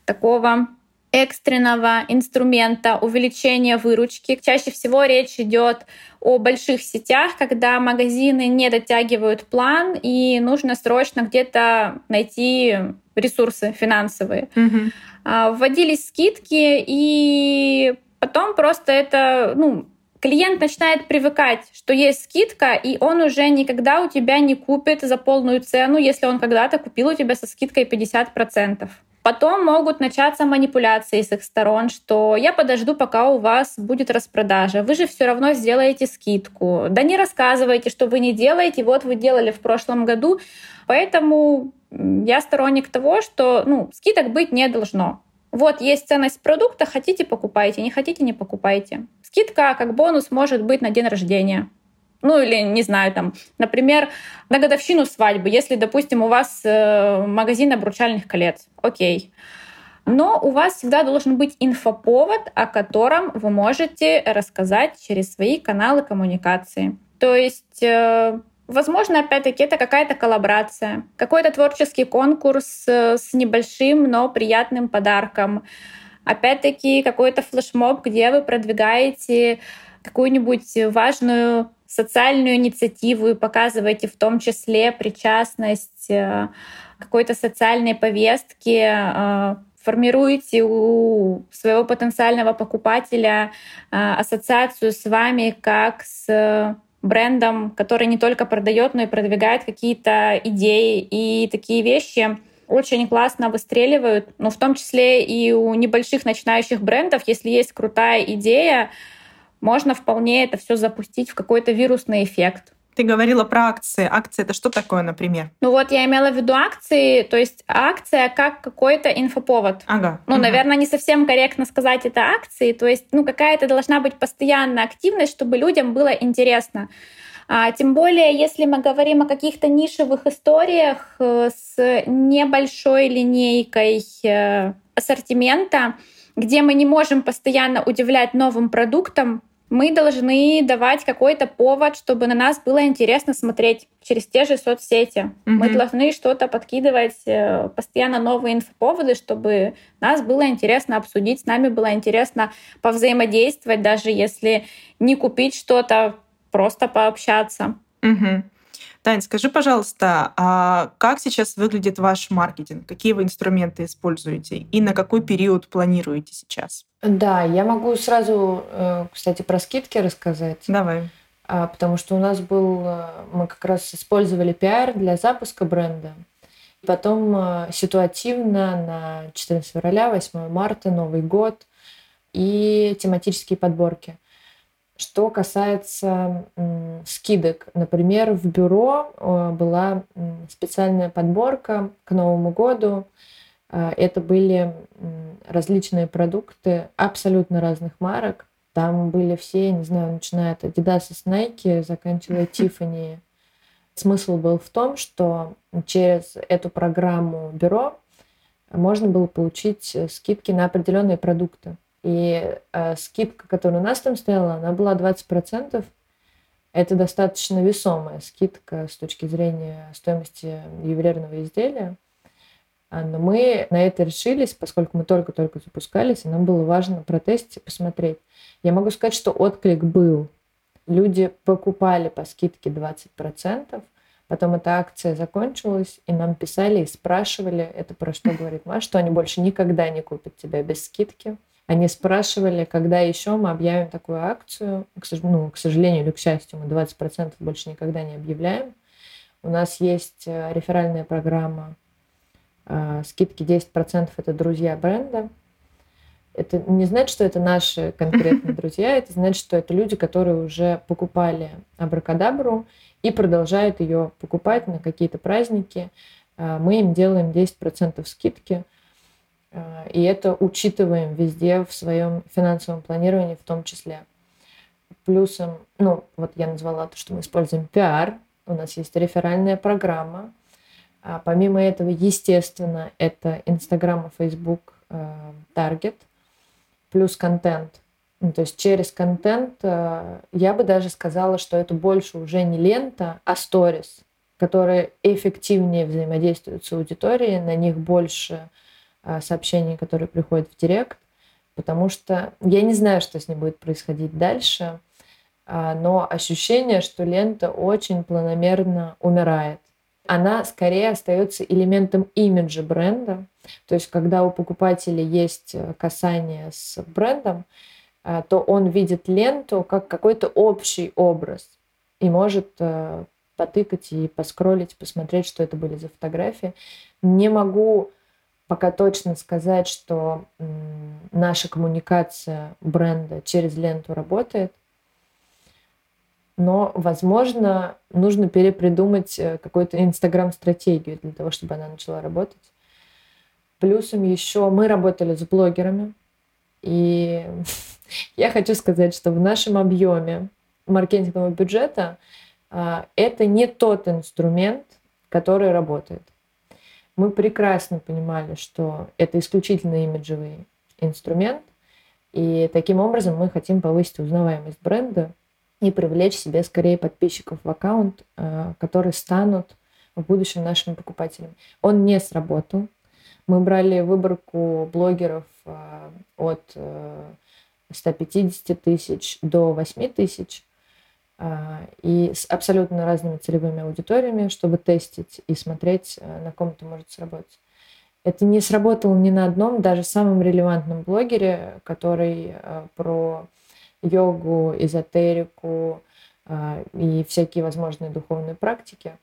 Speaker 1: такого экстренного инструмента увеличения выручки. Чаще всего речь идет о больших сетях, когда магазины не дотягивают план и нужно срочно где-то найти ресурсы финансовые. Mm-hmm. Вводились скидки, и потом просто это, ну, клиент начинает привыкать, что есть скидка, и он уже никогда у тебя не купит за полную цену, если он когда-то купил у тебя со скидкой 50%. Потом могут начаться манипуляции с их сторон, что я подожду, пока у вас будет распродажа. Вы же все равно сделаете скидку. Да не рассказывайте, что вы не делаете. Вот вы делали в прошлом году. Поэтому я сторонник того, что ну, скидок быть не должно. Вот есть ценность продукта, хотите покупайте, не хотите не покупайте. Скидка как бонус может быть на день рождения. Ну или, не знаю, там, например, на годовщину свадьбы, если, допустим, у вас э, магазин обручальных колец, окей. Но у вас всегда должен быть инфоповод, о котором вы можете рассказать через свои каналы коммуникации. То есть, э, возможно, опять-таки, это какая-то коллаборация, какой-то творческий конкурс э, с небольшим, но приятным подарком. Опять-таки, какой-то флешмоб, где вы продвигаете какую-нибудь важную социальную инициативу и показываете в том числе причастность э, какой-то социальной повестки, э, формируете у своего потенциального покупателя э, ассоциацию с вами как с брендом, который не только продает, но и продвигает какие-то идеи. И такие вещи очень классно выстреливают, ну, в том числе и у небольших начинающих брендов, если есть крутая идея, можно вполне это все запустить в какой-то вирусный эффект.
Speaker 2: Ты говорила про акции. Акции это что такое, например?
Speaker 1: Ну вот я имела в виду акции, то есть акция как какой-то инфоповод.
Speaker 2: Ага.
Speaker 1: Ну,
Speaker 2: угу.
Speaker 1: наверное, не совсем корректно сказать это акции, то есть, ну, какая-то должна быть постоянная активность, чтобы людям было интересно. А, тем более, если мы говорим о каких-то нишевых историях э, с небольшой линейкой э, ассортимента, где мы не можем постоянно удивлять новым продуктом, мы должны давать какой-то повод, чтобы на нас было интересно смотреть через те же соцсети. Mm-hmm. Мы должны что-то подкидывать, э, постоянно новые инфоповоды, чтобы нас было интересно обсудить, с нами было интересно повзаимодействовать, даже если не купить что-то, просто пообщаться.
Speaker 2: Mm-hmm. Тань, скажи, пожалуйста, а как сейчас выглядит ваш маркетинг? Какие вы инструменты используете и на какой период планируете сейчас?
Speaker 3: Да, я могу сразу, э, кстати, про скидки рассказать.
Speaker 2: Давай.
Speaker 3: А, потому что у нас был, э, мы как раз использовали пиар для запуска бренда. Потом э, ситуативно на 14 февраля, 8 марта, Новый год и тематические подборки. Что касается скидок, например, в бюро была специальная подборка к Новому году. А, это были различные продукты абсолютно разных марок. Там были все, не знаю, начиная от Adidas и Nike, заканчивая Tiffany. Смысл был в том, что через эту программу бюро можно было получить э, скидки на определенные продукты. И э, скидка, которая у нас там стояла, она была 20%. Это достаточно весомая скидка с точки зрения стоимости ювелирного изделия. А, но мы на это решились, поскольку мы только-только запускались, и нам было важно протестить и посмотреть. Я могу сказать, что отклик был. Люди покупали по скидке 20%, потом эта акция закончилась, и нам писали и спрашивали, это про что говорит Маша, что они больше никогда не купят тебя без скидки. Они спрашивали, когда еще мы объявим такую акцию. К, ну, к сожалению или к счастью, мы 20% больше никогда не объявляем. У нас есть э, реферальная программа э, скидки 10% это друзья бренда. Это не значит, что это наши конкретные друзья, это значит, что это люди, которые уже покупали абракадабру и продолжают ее покупать на какие-то праздники. Э, мы им делаем 10% скидки – и это учитываем везде в своем финансовом планировании в том числе. Плюсом, ну, вот я назвала то, что мы используем пиар, у нас есть реферальная программа. А помимо этого, естественно, это Инстаграм и Фейсбук таргет, плюс контент. Ну, то есть через контент э, я бы даже сказала, что это больше уже не лента, а сторис, которые эффективнее взаимодействуют с аудиторией, на них больше сообщений, которые приходят в директ, потому что я не знаю, что с ней будет происходить дальше, а, но ощущение, что лента очень планомерно умирает. Она скорее остается элементом имиджа бренда. То есть, когда у покупателя есть э, касание с брендом, а, то он видит ленту как какой-то общий образ и может э, потыкать и поскролить, посмотреть, что это были за фотографии. Не могу пока точно сказать, что наша коммуникация бренда через ленту работает. Но, возможно, нужно перепридумать э, какую-то инстаграм-стратегию для того, чтобы она начала работать. Плюсом еще мы работали с блогерами. И я хочу сказать, что в нашем объеме маркетингового бюджета а, это не тот инструмент, который работает мы прекрасно понимали, что это исключительно имиджевый инструмент, и таким образом мы хотим повысить узнаваемость бренда и привлечь себе скорее подписчиков в аккаунт, э, которые станут в будущем нашими покупателями. Он не сработал. Мы брали выборку блогеров э, от 150 э, тысяч до 8 тысяч. А, и с абсолютно разными целевыми аудиториями, чтобы тестить и смотреть, э, на ком это может сработать. Это не сработало ни на одном, даже самом релевантном блогере, который э, про йогу, эзотерику э, и всякие возможные духовные практики.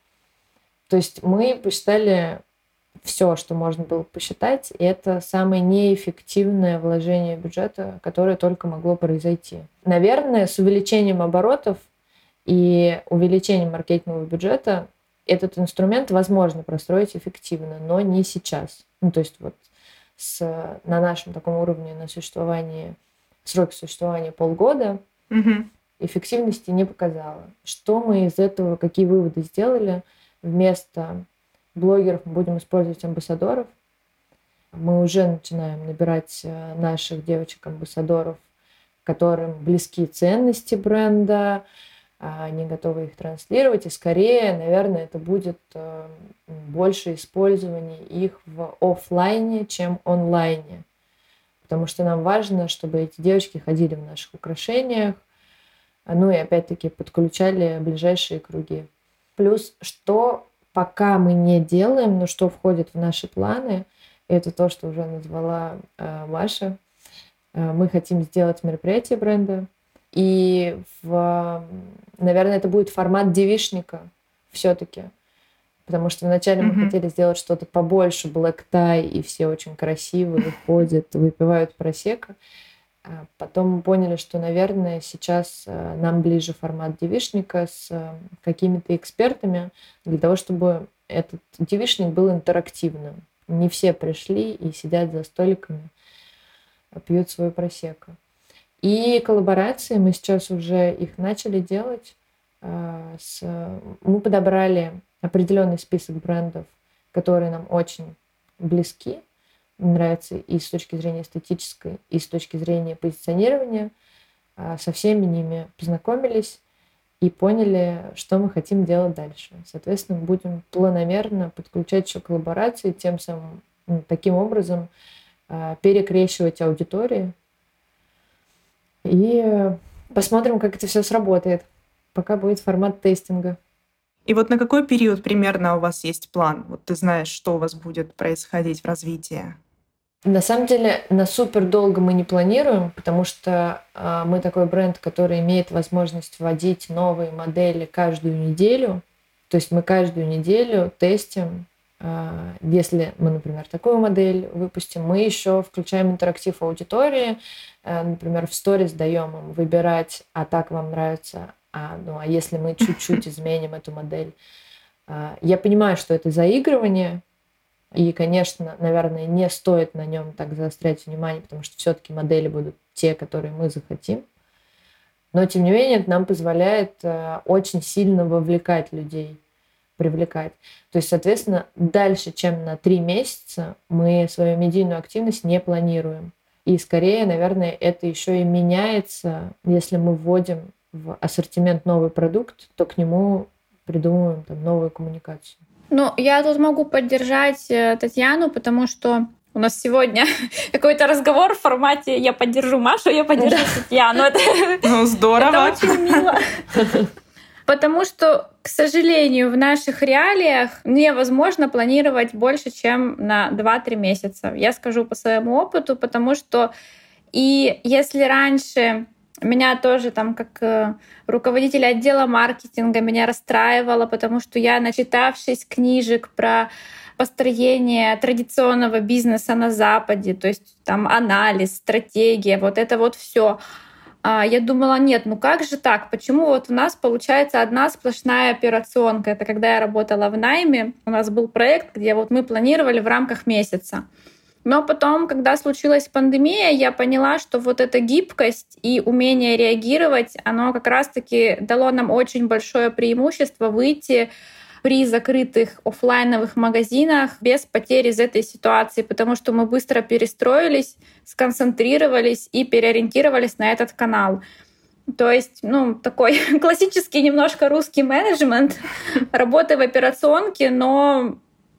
Speaker 3: То есть мы посчитали все, что можно было посчитать, это самое неэффективное вложение бюджета, которое только могло произойти. Наверное, с увеличением оборотов и увеличением маркетингового бюджета этот инструмент возможно простроить эффективно, но не сейчас. Ну, то есть вот с, на нашем таком уровне на существование, срок существования полгода, угу. эффективности не показала. Что мы из этого, какие выводы сделали? Вместо блогеров мы будем использовать амбассадоров. Мы уже начинаем набирать э, наших девочек-амбассадоров, которым близки ценности бренда, а они готовы их транслировать, и скорее, наверное, это будет э, больше использования их в офлайне, чем онлайне. Потому что нам важно, чтобы эти девочки ходили в наших украшениях, ну и опять-таки подключали ближайшие круги. Плюс, что пока мы не делаем, но что входит в наши планы, это то, что уже назвала э, Маша. Э, мы хотим сделать мероприятие бренда, и, в, наверное, это будет формат девишника все-таки. Потому что вначале mm-hmm. мы хотели сделать что-то побольше, black tie, и все очень красивые ходят, выпивают просека. А потом мы поняли, что, наверное, сейчас э, нам ближе формат девишника с э, какими-то экспертами для того, чтобы этот девишник был интерактивным. Не все пришли и сидят за столиками, пьют свою просеку. И коллаборации мы сейчас уже их начали делать. А, с... Мы подобрали определенный список брендов, которые нам очень близки, нравятся и с точки зрения эстетической, и с точки зрения позиционирования. А, со всеми ними познакомились и поняли, что мы хотим делать дальше. Соответственно, будем планомерно подключать еще коллаборации, тем самым таким образом а, перекрещивать аудитории. И посмотрим, как это все сработает, пока будет формат тестинга.
Speaker 2: И вот на какой период примерно у вас есть план? Вот ты знаешь, что у вас будет происходить в развитии?
Speaker 3: На самом деле, на супер долго мы не планируем, потому что э, мы такой бренд, который имеет возможность вводить новые модели каждую неделю. То есть мы каждую неделю тестим. Э, если мы, например, такую модель выпустим, мы еще включаем интерактив аудитории. Э, например, в сторис даем им выбирать, а так вам нравится, а, ну, а если мы чуть-чуть изменим эту модель. Э, я понимаю, что это заигрывание, и, конечно, наверное, не стоит на нем так заострять внимание, потому что все-таки модели будут те, которые мы захотим. Но, тем не менее, это нам позволяет очень сильно вовлекать людей, привлекать. То есть, соответственно, дальше, чем на три месяца, мы свою медийную активность не планируем. И скорее, наверное, это еще и меняется, если мы вводим в ассортимент новый продукт, то к нему придумываем там, новую коммуникацию.
Speaker 1: Ну, я тут могу поддержать э, Татьяну, потому что у нас сегодня какой-то разговор в формате «я поддержу Машу, я поддержу Татьяну». Это,
Speaker 2: ну, здорово.
Speaker 1: Это очень мило. Потому что, к сожалению, в наших реалиях невозможно планировать больше, чем на 2-3 месяца. Я скажу по своему опыту, потому что и если раньше меня тоже там как э, руководитель отдела маркетинга меня расстраивало, потому что я, начитавшись книжек про построение традиционного бизнеса на Западе, то есть там анализ, стратегия, вот это вот все. А, я думала, нет, ну как же так? Почему вот у нас получается одна сплошная операционка? Это когда я работала в найме, у нас был проект, где вот мы планировали в рамках месяца. Но потом, когда случилась пандемия, я поняла, что вот эта гибкость и умение реагировать, оно как раз-таки дало нам очень большое преимущество выйти при закрытых офлайновых магазинах без потерь из этой ситуации, потому что мы быстро перестроились, сконцентрировались и переориентировались на этот канал. То есть, ну, такой классический немножко русский менеджмент, работы в операционке, но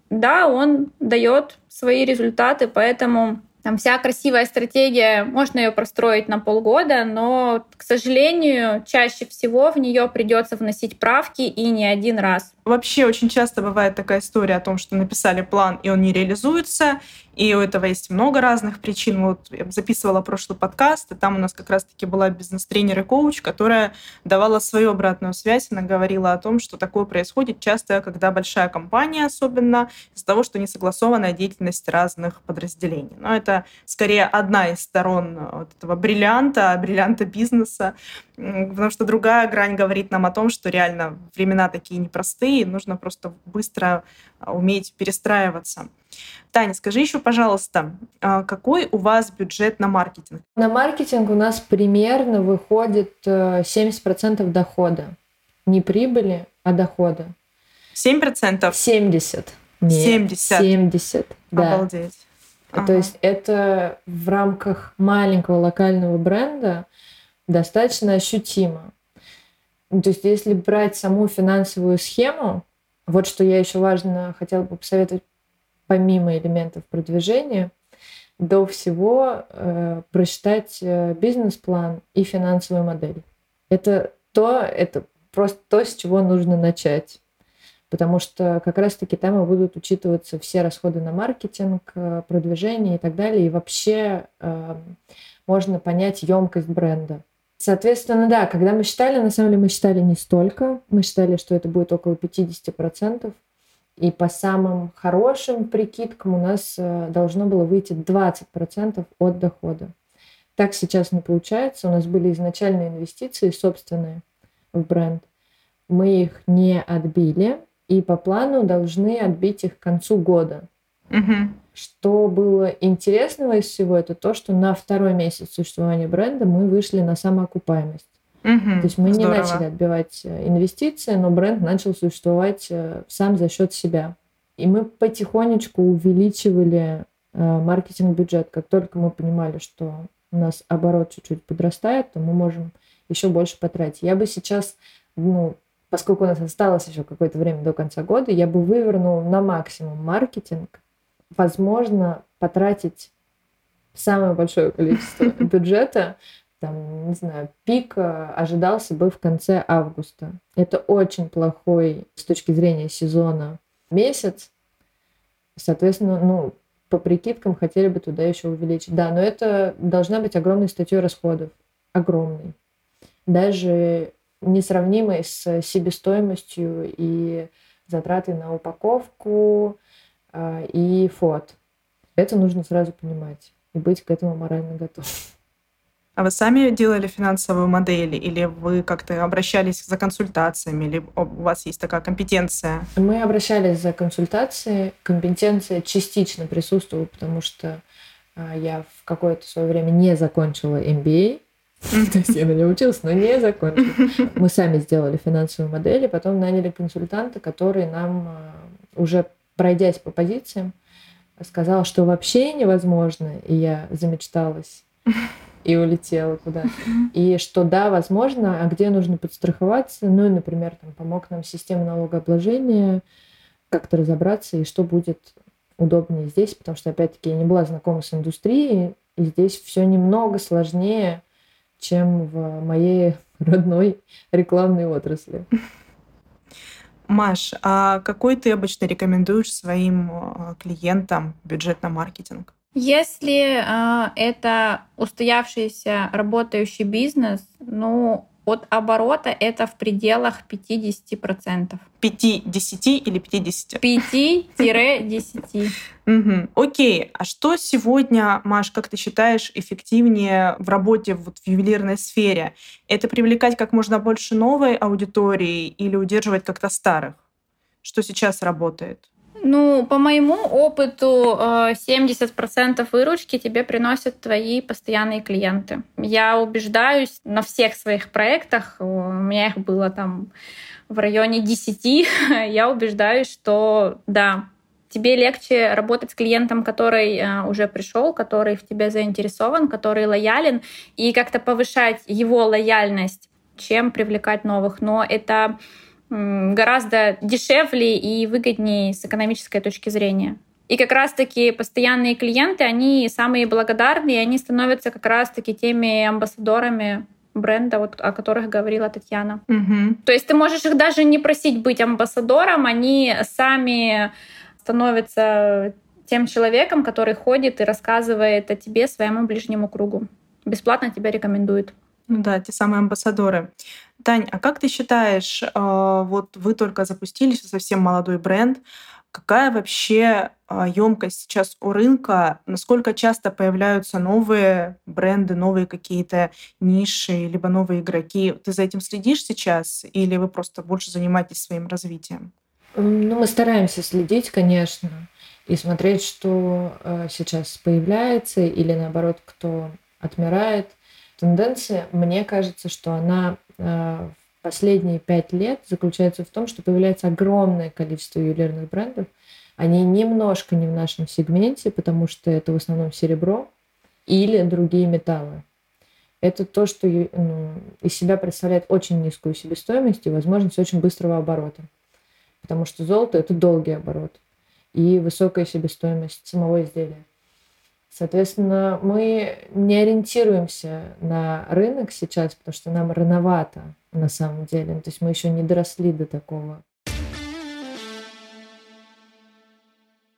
Speaker 1: да, он дает свои результаты, поэтому там вся красивая стратегия, можно ее простроить на полгода, но, к сожалению, чаще всего в нее придется вносить правки и не один раз.
Speaker 2: Вообще очень часто бывает такая история о том, что написали план, и он не реализуется, и у этого есть много разных причин. Вот я записывала прошлый подкаст, и там у нас как раз-таки была бизнес-тренер и коуч, которая давала свою обратную связь. Она говорила о том, что такое происходит часто, когда большая компания, особенно из-за того, что не согласованная деятельность разных подразделений. Но это скорее одна из сторон э, вот этого бриллианта, бриллианта бизнеса, потому что другая грань говорит нам о том, что реально времена такие непростые, нужно просто быстро а, уметь перестраиваться. Таня, скажи еще, пожалуйста, а, какой у вас бюджет на маркетинг?
Speaker 3: На маркетинг у нас примерно выходит 70% э, дохода. Не прибыли, а дохода.
Speaker 2: 7%?
Speaker 3: 70. Нет,
Speaker 2: 70.
Speaker 3: 70, да.
Speaker 2: Обалдеть.
Speaker 3: Ага. То есть это в рамках маленького локального бренда достаточно ощутимо. То есть если брать саму финансовую схему, вот что я еще важно хотела бы посоветовать помимо элементов продвижения, до всего э, прочитать э, бизнес-план и финансовую модель. Это то, это просто то, с чего нужно начать. Потому что как раз-таки там и будут учитываться все расходы на маркетинг, э, продвижение и так далее. И вообще э, можно понять емкость бренда. Соответственно, да, когда мы считали, на самом деле мы считали не столько. Мы считали, что это будет около 50%. И по самым хорошим прикидкам у нас э, должно было выйти 20% от дохода. Так сейчас не получается. У нас были изначальные инвестиции собственные в бренд. Мы их не отбили, и по плану должны отбить их к концу года.
Speaker 2: Угу.
Speaker 3: Что было интересного из всего, это то, что на второй месяц существования бренда мы вышли на самоокупаемость.
Speaker 2: Угу,
Speaker 3: То есть мы
Speaker 2: здорово.
Speaker 3: не начали отбивать э, инвестиции, но бренд начал существовать э, сам за счет себя. И мы потихонечку увеличивали э, маркетинг-бюджет. Как только мы понимали, что у нас оборот чуть-чуть подрастает, то мы можем еще больше потратить. Я бы сейчас, ну, поскольку у нас осталось еще какое-то время до конца года, я бы вывернул на максимум маркетинг. Возможно, потратить самое большое количество бюджета там, не знаю, пик э, ожидался бы в конце августа. Это очень плохой с точки зрения сезона месяц. Соответственно, ну, по прикидкам хотели бы туда еще увеличить. Да, но это должна быть огромной статьей расходов. Огромной. Даже несравнимой с себестоимостью и затраты на упаковку э, и фот. Это нужно сразу понимать и быть к этому морально готовым.
Speaker 2: А вы сами делали финансовую модель, или вы как-то обращались за консультациями, или у вас есть такая компетенция?
Speaker 3: Мы обращались за консультацией. Компетенция частично присутствовала, потому что а, я в какое-то свое время не закончила MBA. То есть я на нее училась, но не закончила. Мы сами сделали финансовую модель, и потом наняли консультанта, который нам, а, уже пройдясь по позициям, сказал, что вообще невозможно, и я замечталась и улетела куда-то. И что да, возможно, а где нужно подстраховаться, ну и, например, там, помог нам система налогообложения как-то разобраться, и что будет удобнее здесь, потому что, опять-таки, я не была знакома с индустрией, и здесь все немного сложнее, чем в моей родной рекламной отрасли.
Speaker 2: Маш, а какой ты обычно рекомендуешь своим а, клиентам бюджет на маркетинг?
Speaker 1: Если э, это устоявшийся работающий бизнес, ну, от оборота это в пределах 50%.
Speaker 2: 5-10 или 50?
Speaker 1: 5-10.
Speaker 2: Угу. Окей, а что сегодня, Маш, как ты считаешь, эффективнее в работе вот в ювелирной сфере? Это привлекать как можно больше новой аудитории или удерживать как-то старых? Что сейчас работает?
Speaker 1: Ну, по моему опыту, 70% э, выручки тебе приносят твои постоянные клиенты. Я убеждаюсь на всех своих проектах, у меня их было там в районе 10, я убеждаюсь, что да, тебе легче работать с клиентом, который э, уже пришел, который в тебе заинтересован, который лоялен, и как-то повышать его лояльность, чем привлекать новых. Но это гораздо дешевле и выгоднее с экономической точки зрения. И как раз-таки постоянные клиенты, они самые благодарные, и они становятся как раз-таки теми амбассадорами бренда, вот, о которых говорила Татьяна.
Speaker 2: Угу.
Speaker 1: То есть ты можешь их даже не просить быть амбассадором, они сами становятся тем человеком, который ходит и рассказывает о тебе своему ближнему кругу. Бесплатно тебя рекомендует.
Speaker 2: Ну да, те самые амбассадоры. Тань, а как ты считаешь, а, вот вы только запустились, совсем молодой бренд, какая вообще емкость сейчас у рынка, насколько часто появляются новые бренды, новые какие-то ниши, либо новые игроки. Ты за этим следишь сейчас или вы просто больше занимаетесь своим развитием?
Speaker 3: Ну, мы стараемся следить, конечно, и смотреть, что э, сейчас появляется или наоборот, кто отмирает. Тенденция, мне кажется, что она в последние пять лет заключается в том, что появляется огромное количество ювелирных брендов, они немножко не в нашем сегменте, потому что это в основном серебро или другие металлы. Это то, что ну, из себя представляет очень низкую себестоимость и возможность очень быстрого оборота. Потому что золото – это долгий оборот и высокая себестоимость самого изделия. Соответственно, мы не ориентируемся на рынок сейчас, потому что нам рановато на самом деле. То есть мы еще не доросли до такого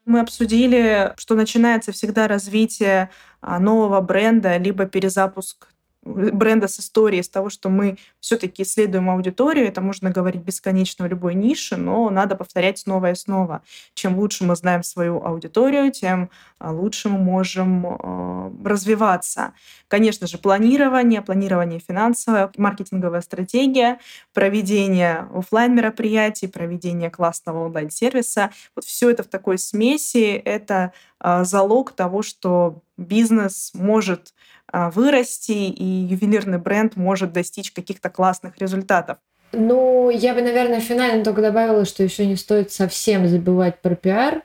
Speaker 2: Мы обсудили, что начинается всегда развитие а, нового бренда, либо перезапуск бренда с историей, с того, что мы все-таки исследуем аудиторию. Это можно говорить бесконечно в любой нише, но надо повторять снова и снова. Чем лучше мы знаем свою аудиторию, тем а, лучше мы можем э, развиваться. Конечно же, планирование, планирование финансовое, маркетинговая стратегия, проведение офлайн мероприятий, проведение классного онлайн-сервиса. Вот все это в такой смеси — это э, залог того, что бизнес может а, вырасти, и ювелирный бренд может достичь каких-то классных результатов.
Speaker 3: Ну, я бы, наверное, финально только добавила, что еще не стоит совсем забывать про пиар,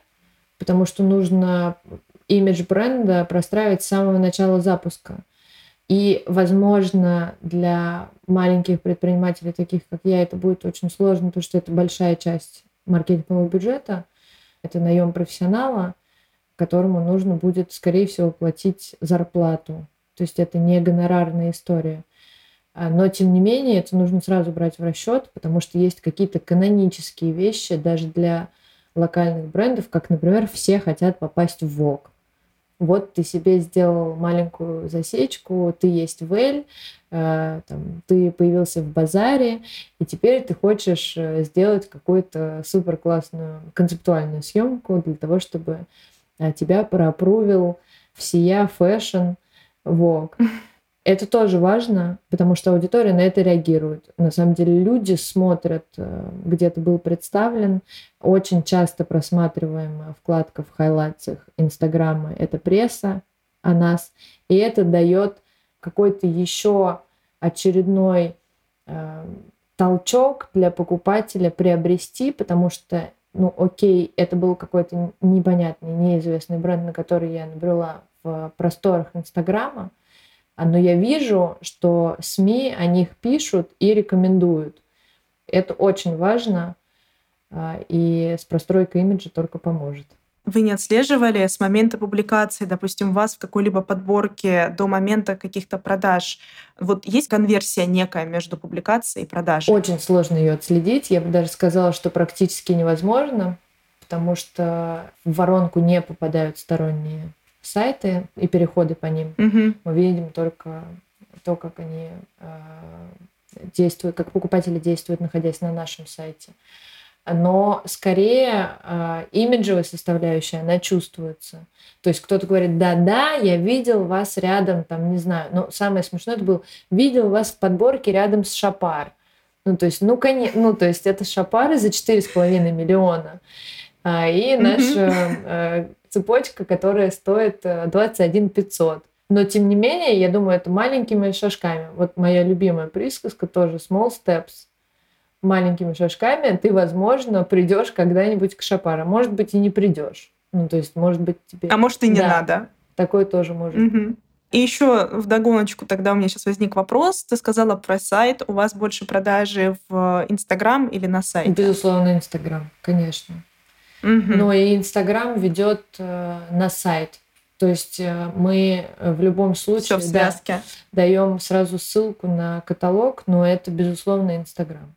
Speaker 3: потому что нужно имидж бренда простраивать с самого начала запуска. И, возможно, для маленьких предпринимателей, таких как я, это будет очень сложно, потому что это большая часть маркетингового бюджета. Это наем профессионала, которому нужно будет, скорее всего, платить зарплату то есть это не гонорарная история. А, но, тем не менее, это нужно сразу брать в расчет, потому что есть какие-то канонические вещи даже для локальных брендов, как, например, все хотят попасть в Vogue. Вот ты себе сделал маленькую засечку, ты есть в Эль, э, там, ты появился в базаре, и теперь ты хочешь э, сделать какую-то супер классную концептуальную съемку для того, чтобы э, тебя проапрувил вся fashion, Vogue. Это тоже важно, потому что аудитория на это реагирует. На самом деле люди смотрят, э, где то был представлен. Очень часто просматриваемая вкладка в highlights ах Инстаграма — это пресса о нас. И это дает какой-то еще очередной э, толчок для покупателя приобрести, потому что, ну, окей, это был какой-то непонятный, неизвестный бренд, на который я набрела в просторах Инстаграма, но я вижу, что СМИ о них пишут и рекомендуют. Это очень важно, а, и с простройкой имиджа только поможет.
Speaker 2: Вы не отслеживали с момента публикации, допустим, вас в какой-либо подборке до момента каких-то продаж? Вот есть конверсия некая между публикацией и продажей?
Speaker 3: Очень сложно ее отследить. Я бы даже сказала, что практически невозможно, потому что в воронку не попадают сторонние сайты и переходы по ним,
Speaker 2: угу.
Speaker 3: мы видим только то, как они э, действуют, как покупатели действуют, находясь на нашем сайте. Но скорее э, имиджевая составляющая, она чувствуется. То есть кто-то говорит, да-да, я видел вас рядом, там, не знаю. Но самое смешное это было, видел вас в подборке рядом с Шапар. Ну, то есть, ну, конечно, ну, то есть это Шапары за 4,5 миллиона. А, и наш э, цепочка, которая стоит 21 э, 500. Но, тем не менее, я думаю, это маленькими шажками. Вот моя любимая присказка тоже small steps. Маленькими шажками ты, возможно, придешь когда-нибудь к шапара. Может быть, и не придешь. Ну, то есть, может быть, тебе...
Speaker 2: А может, и не да, надо.
Speaker 3: Такое тоже может
Speaker 2: угу. И еще в догоночку тогда у меня сейчас возник вопрос. Ты сказала про сайт. У вас больше продажи в Инстаграм или на сайте?
Speaker 3: Безусловно, Инстаграм, конечно. Но и Инстаграм ведет э, на сайт. То есть э, мы в любом случае
Speaker 2: в да,
Speaker 3: даем сразу ссылку на каталог, но это, безусловно, Инстаграм.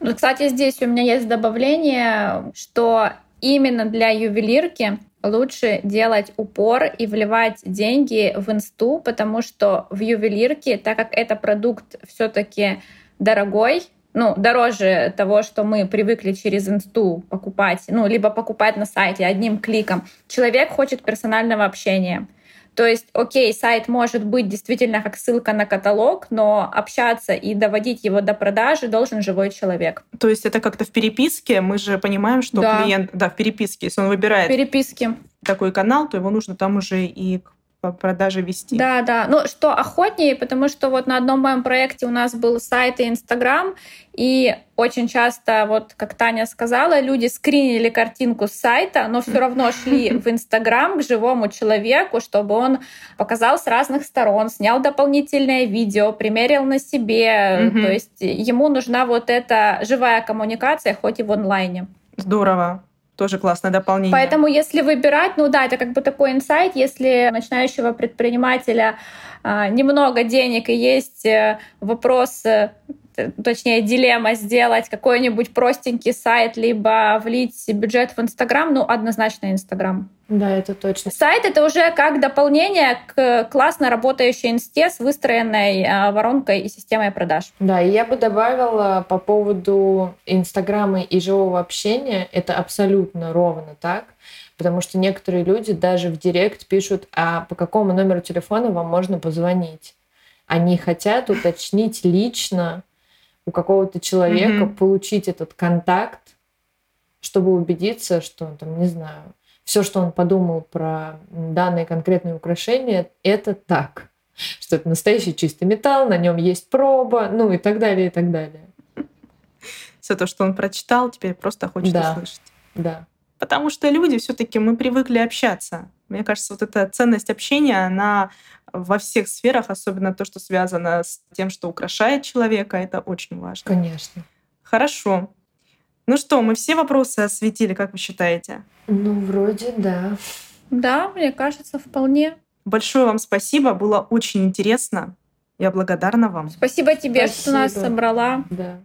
Speaker 1: Ну, кстати, здесь у меня есть добавление, что именно для ювелирки лучше делать упор и вливать деньги в инсту, потому что в ювелирке, так как это продукт все-таки дорогой, ну, дороже того, что мы привыкли через инсту покупать, ну, либо покупать на сайте одним кликом. Человек хочет персонального общения. То есть, окей, сайт может быть действительно как ссылка на каталог, но общаться и доводить его до продажи должен живой человек.
Speaker 2: То есть это как-то в переписке, мы же понимаем, что да. клиент, да, в переписке, если он выбирает
Speaker 1: переписки.
Speaker 2: такой канал, то его нужно там уже и по продаже вести.
Speaker 1: Да, да. Ну, что охотнее, потому что вот на одном моем проекте у нас был сайт и Инстаграм, и очень часто, вот как Таня сказала, люди скринили картинку с сайта, но все равно шли в Инстаграм к живому человеку, чтобы он показал с разных сторон, снял дополнительное видео, примерил на себе. То есть ему нужна вот эта живая коммуникация, хоть и в онлайне.
Speaker 2: Здорово тоже классное дополнение.
Speaker 1: Поэтому, если выбирать, ну да, это как бы такой инсайт, если начинающего предпринимателя а, немного денег и есть э, вопрос э, точнее, дилемма сделать какой-нибудь простенький сайт, либо влить бюджет в Инстаграм, ну, однозначно Инстаграм.
Speaker 3: Да, это точно.
Speaker 1: Сайт — это уже как дополнение к классно работающей инсте с выстроенной а, воронкой и системой продаж.
Speaker 3: Да, и я бы добавила по поводу Инстаграма и живого общения, это абсолютно ровно так, потому что некоторые люди даже в директ пишут, а по какому номеру телефона вам можно позвонить. Они хотят уточнить лично у какого-то человека, mm-hmm. получить этот контакт, чтобы убедиться, что, там, не знаю, все, что он подумал про данные конкретные украшения, это так. Что это настоящий чистый металл, на нем есть проба, ну и так далее, и так далее.
Speaker 2: Все то, что он прочитал, теперь просто хочет
Speaker 3: да.
Speaker 2: услышать.
Speaker 3: Да.
Speaker 2: Потому что люди все-таки мы привыкли общаться. Мне кажется, вот эта ценность общения, она во всех сферах, особенно то, что связано с тем, что украшает человека, это очень важно.
Speaker 3: Конечно.
Speaker 2: Хорошо. Ну что, мы все вопросы осветили, как вы считаете?
Speaker 3: Ну, вроде да.
Speaker 1: Да, мне кажется, вполне.
Speaker 2: Большое вам спасибо, было очень интересно. Я благодарна вам.
Speaker 1: Спасибо тебе, спасибо. что нас собрала.
Speaker 3: Да.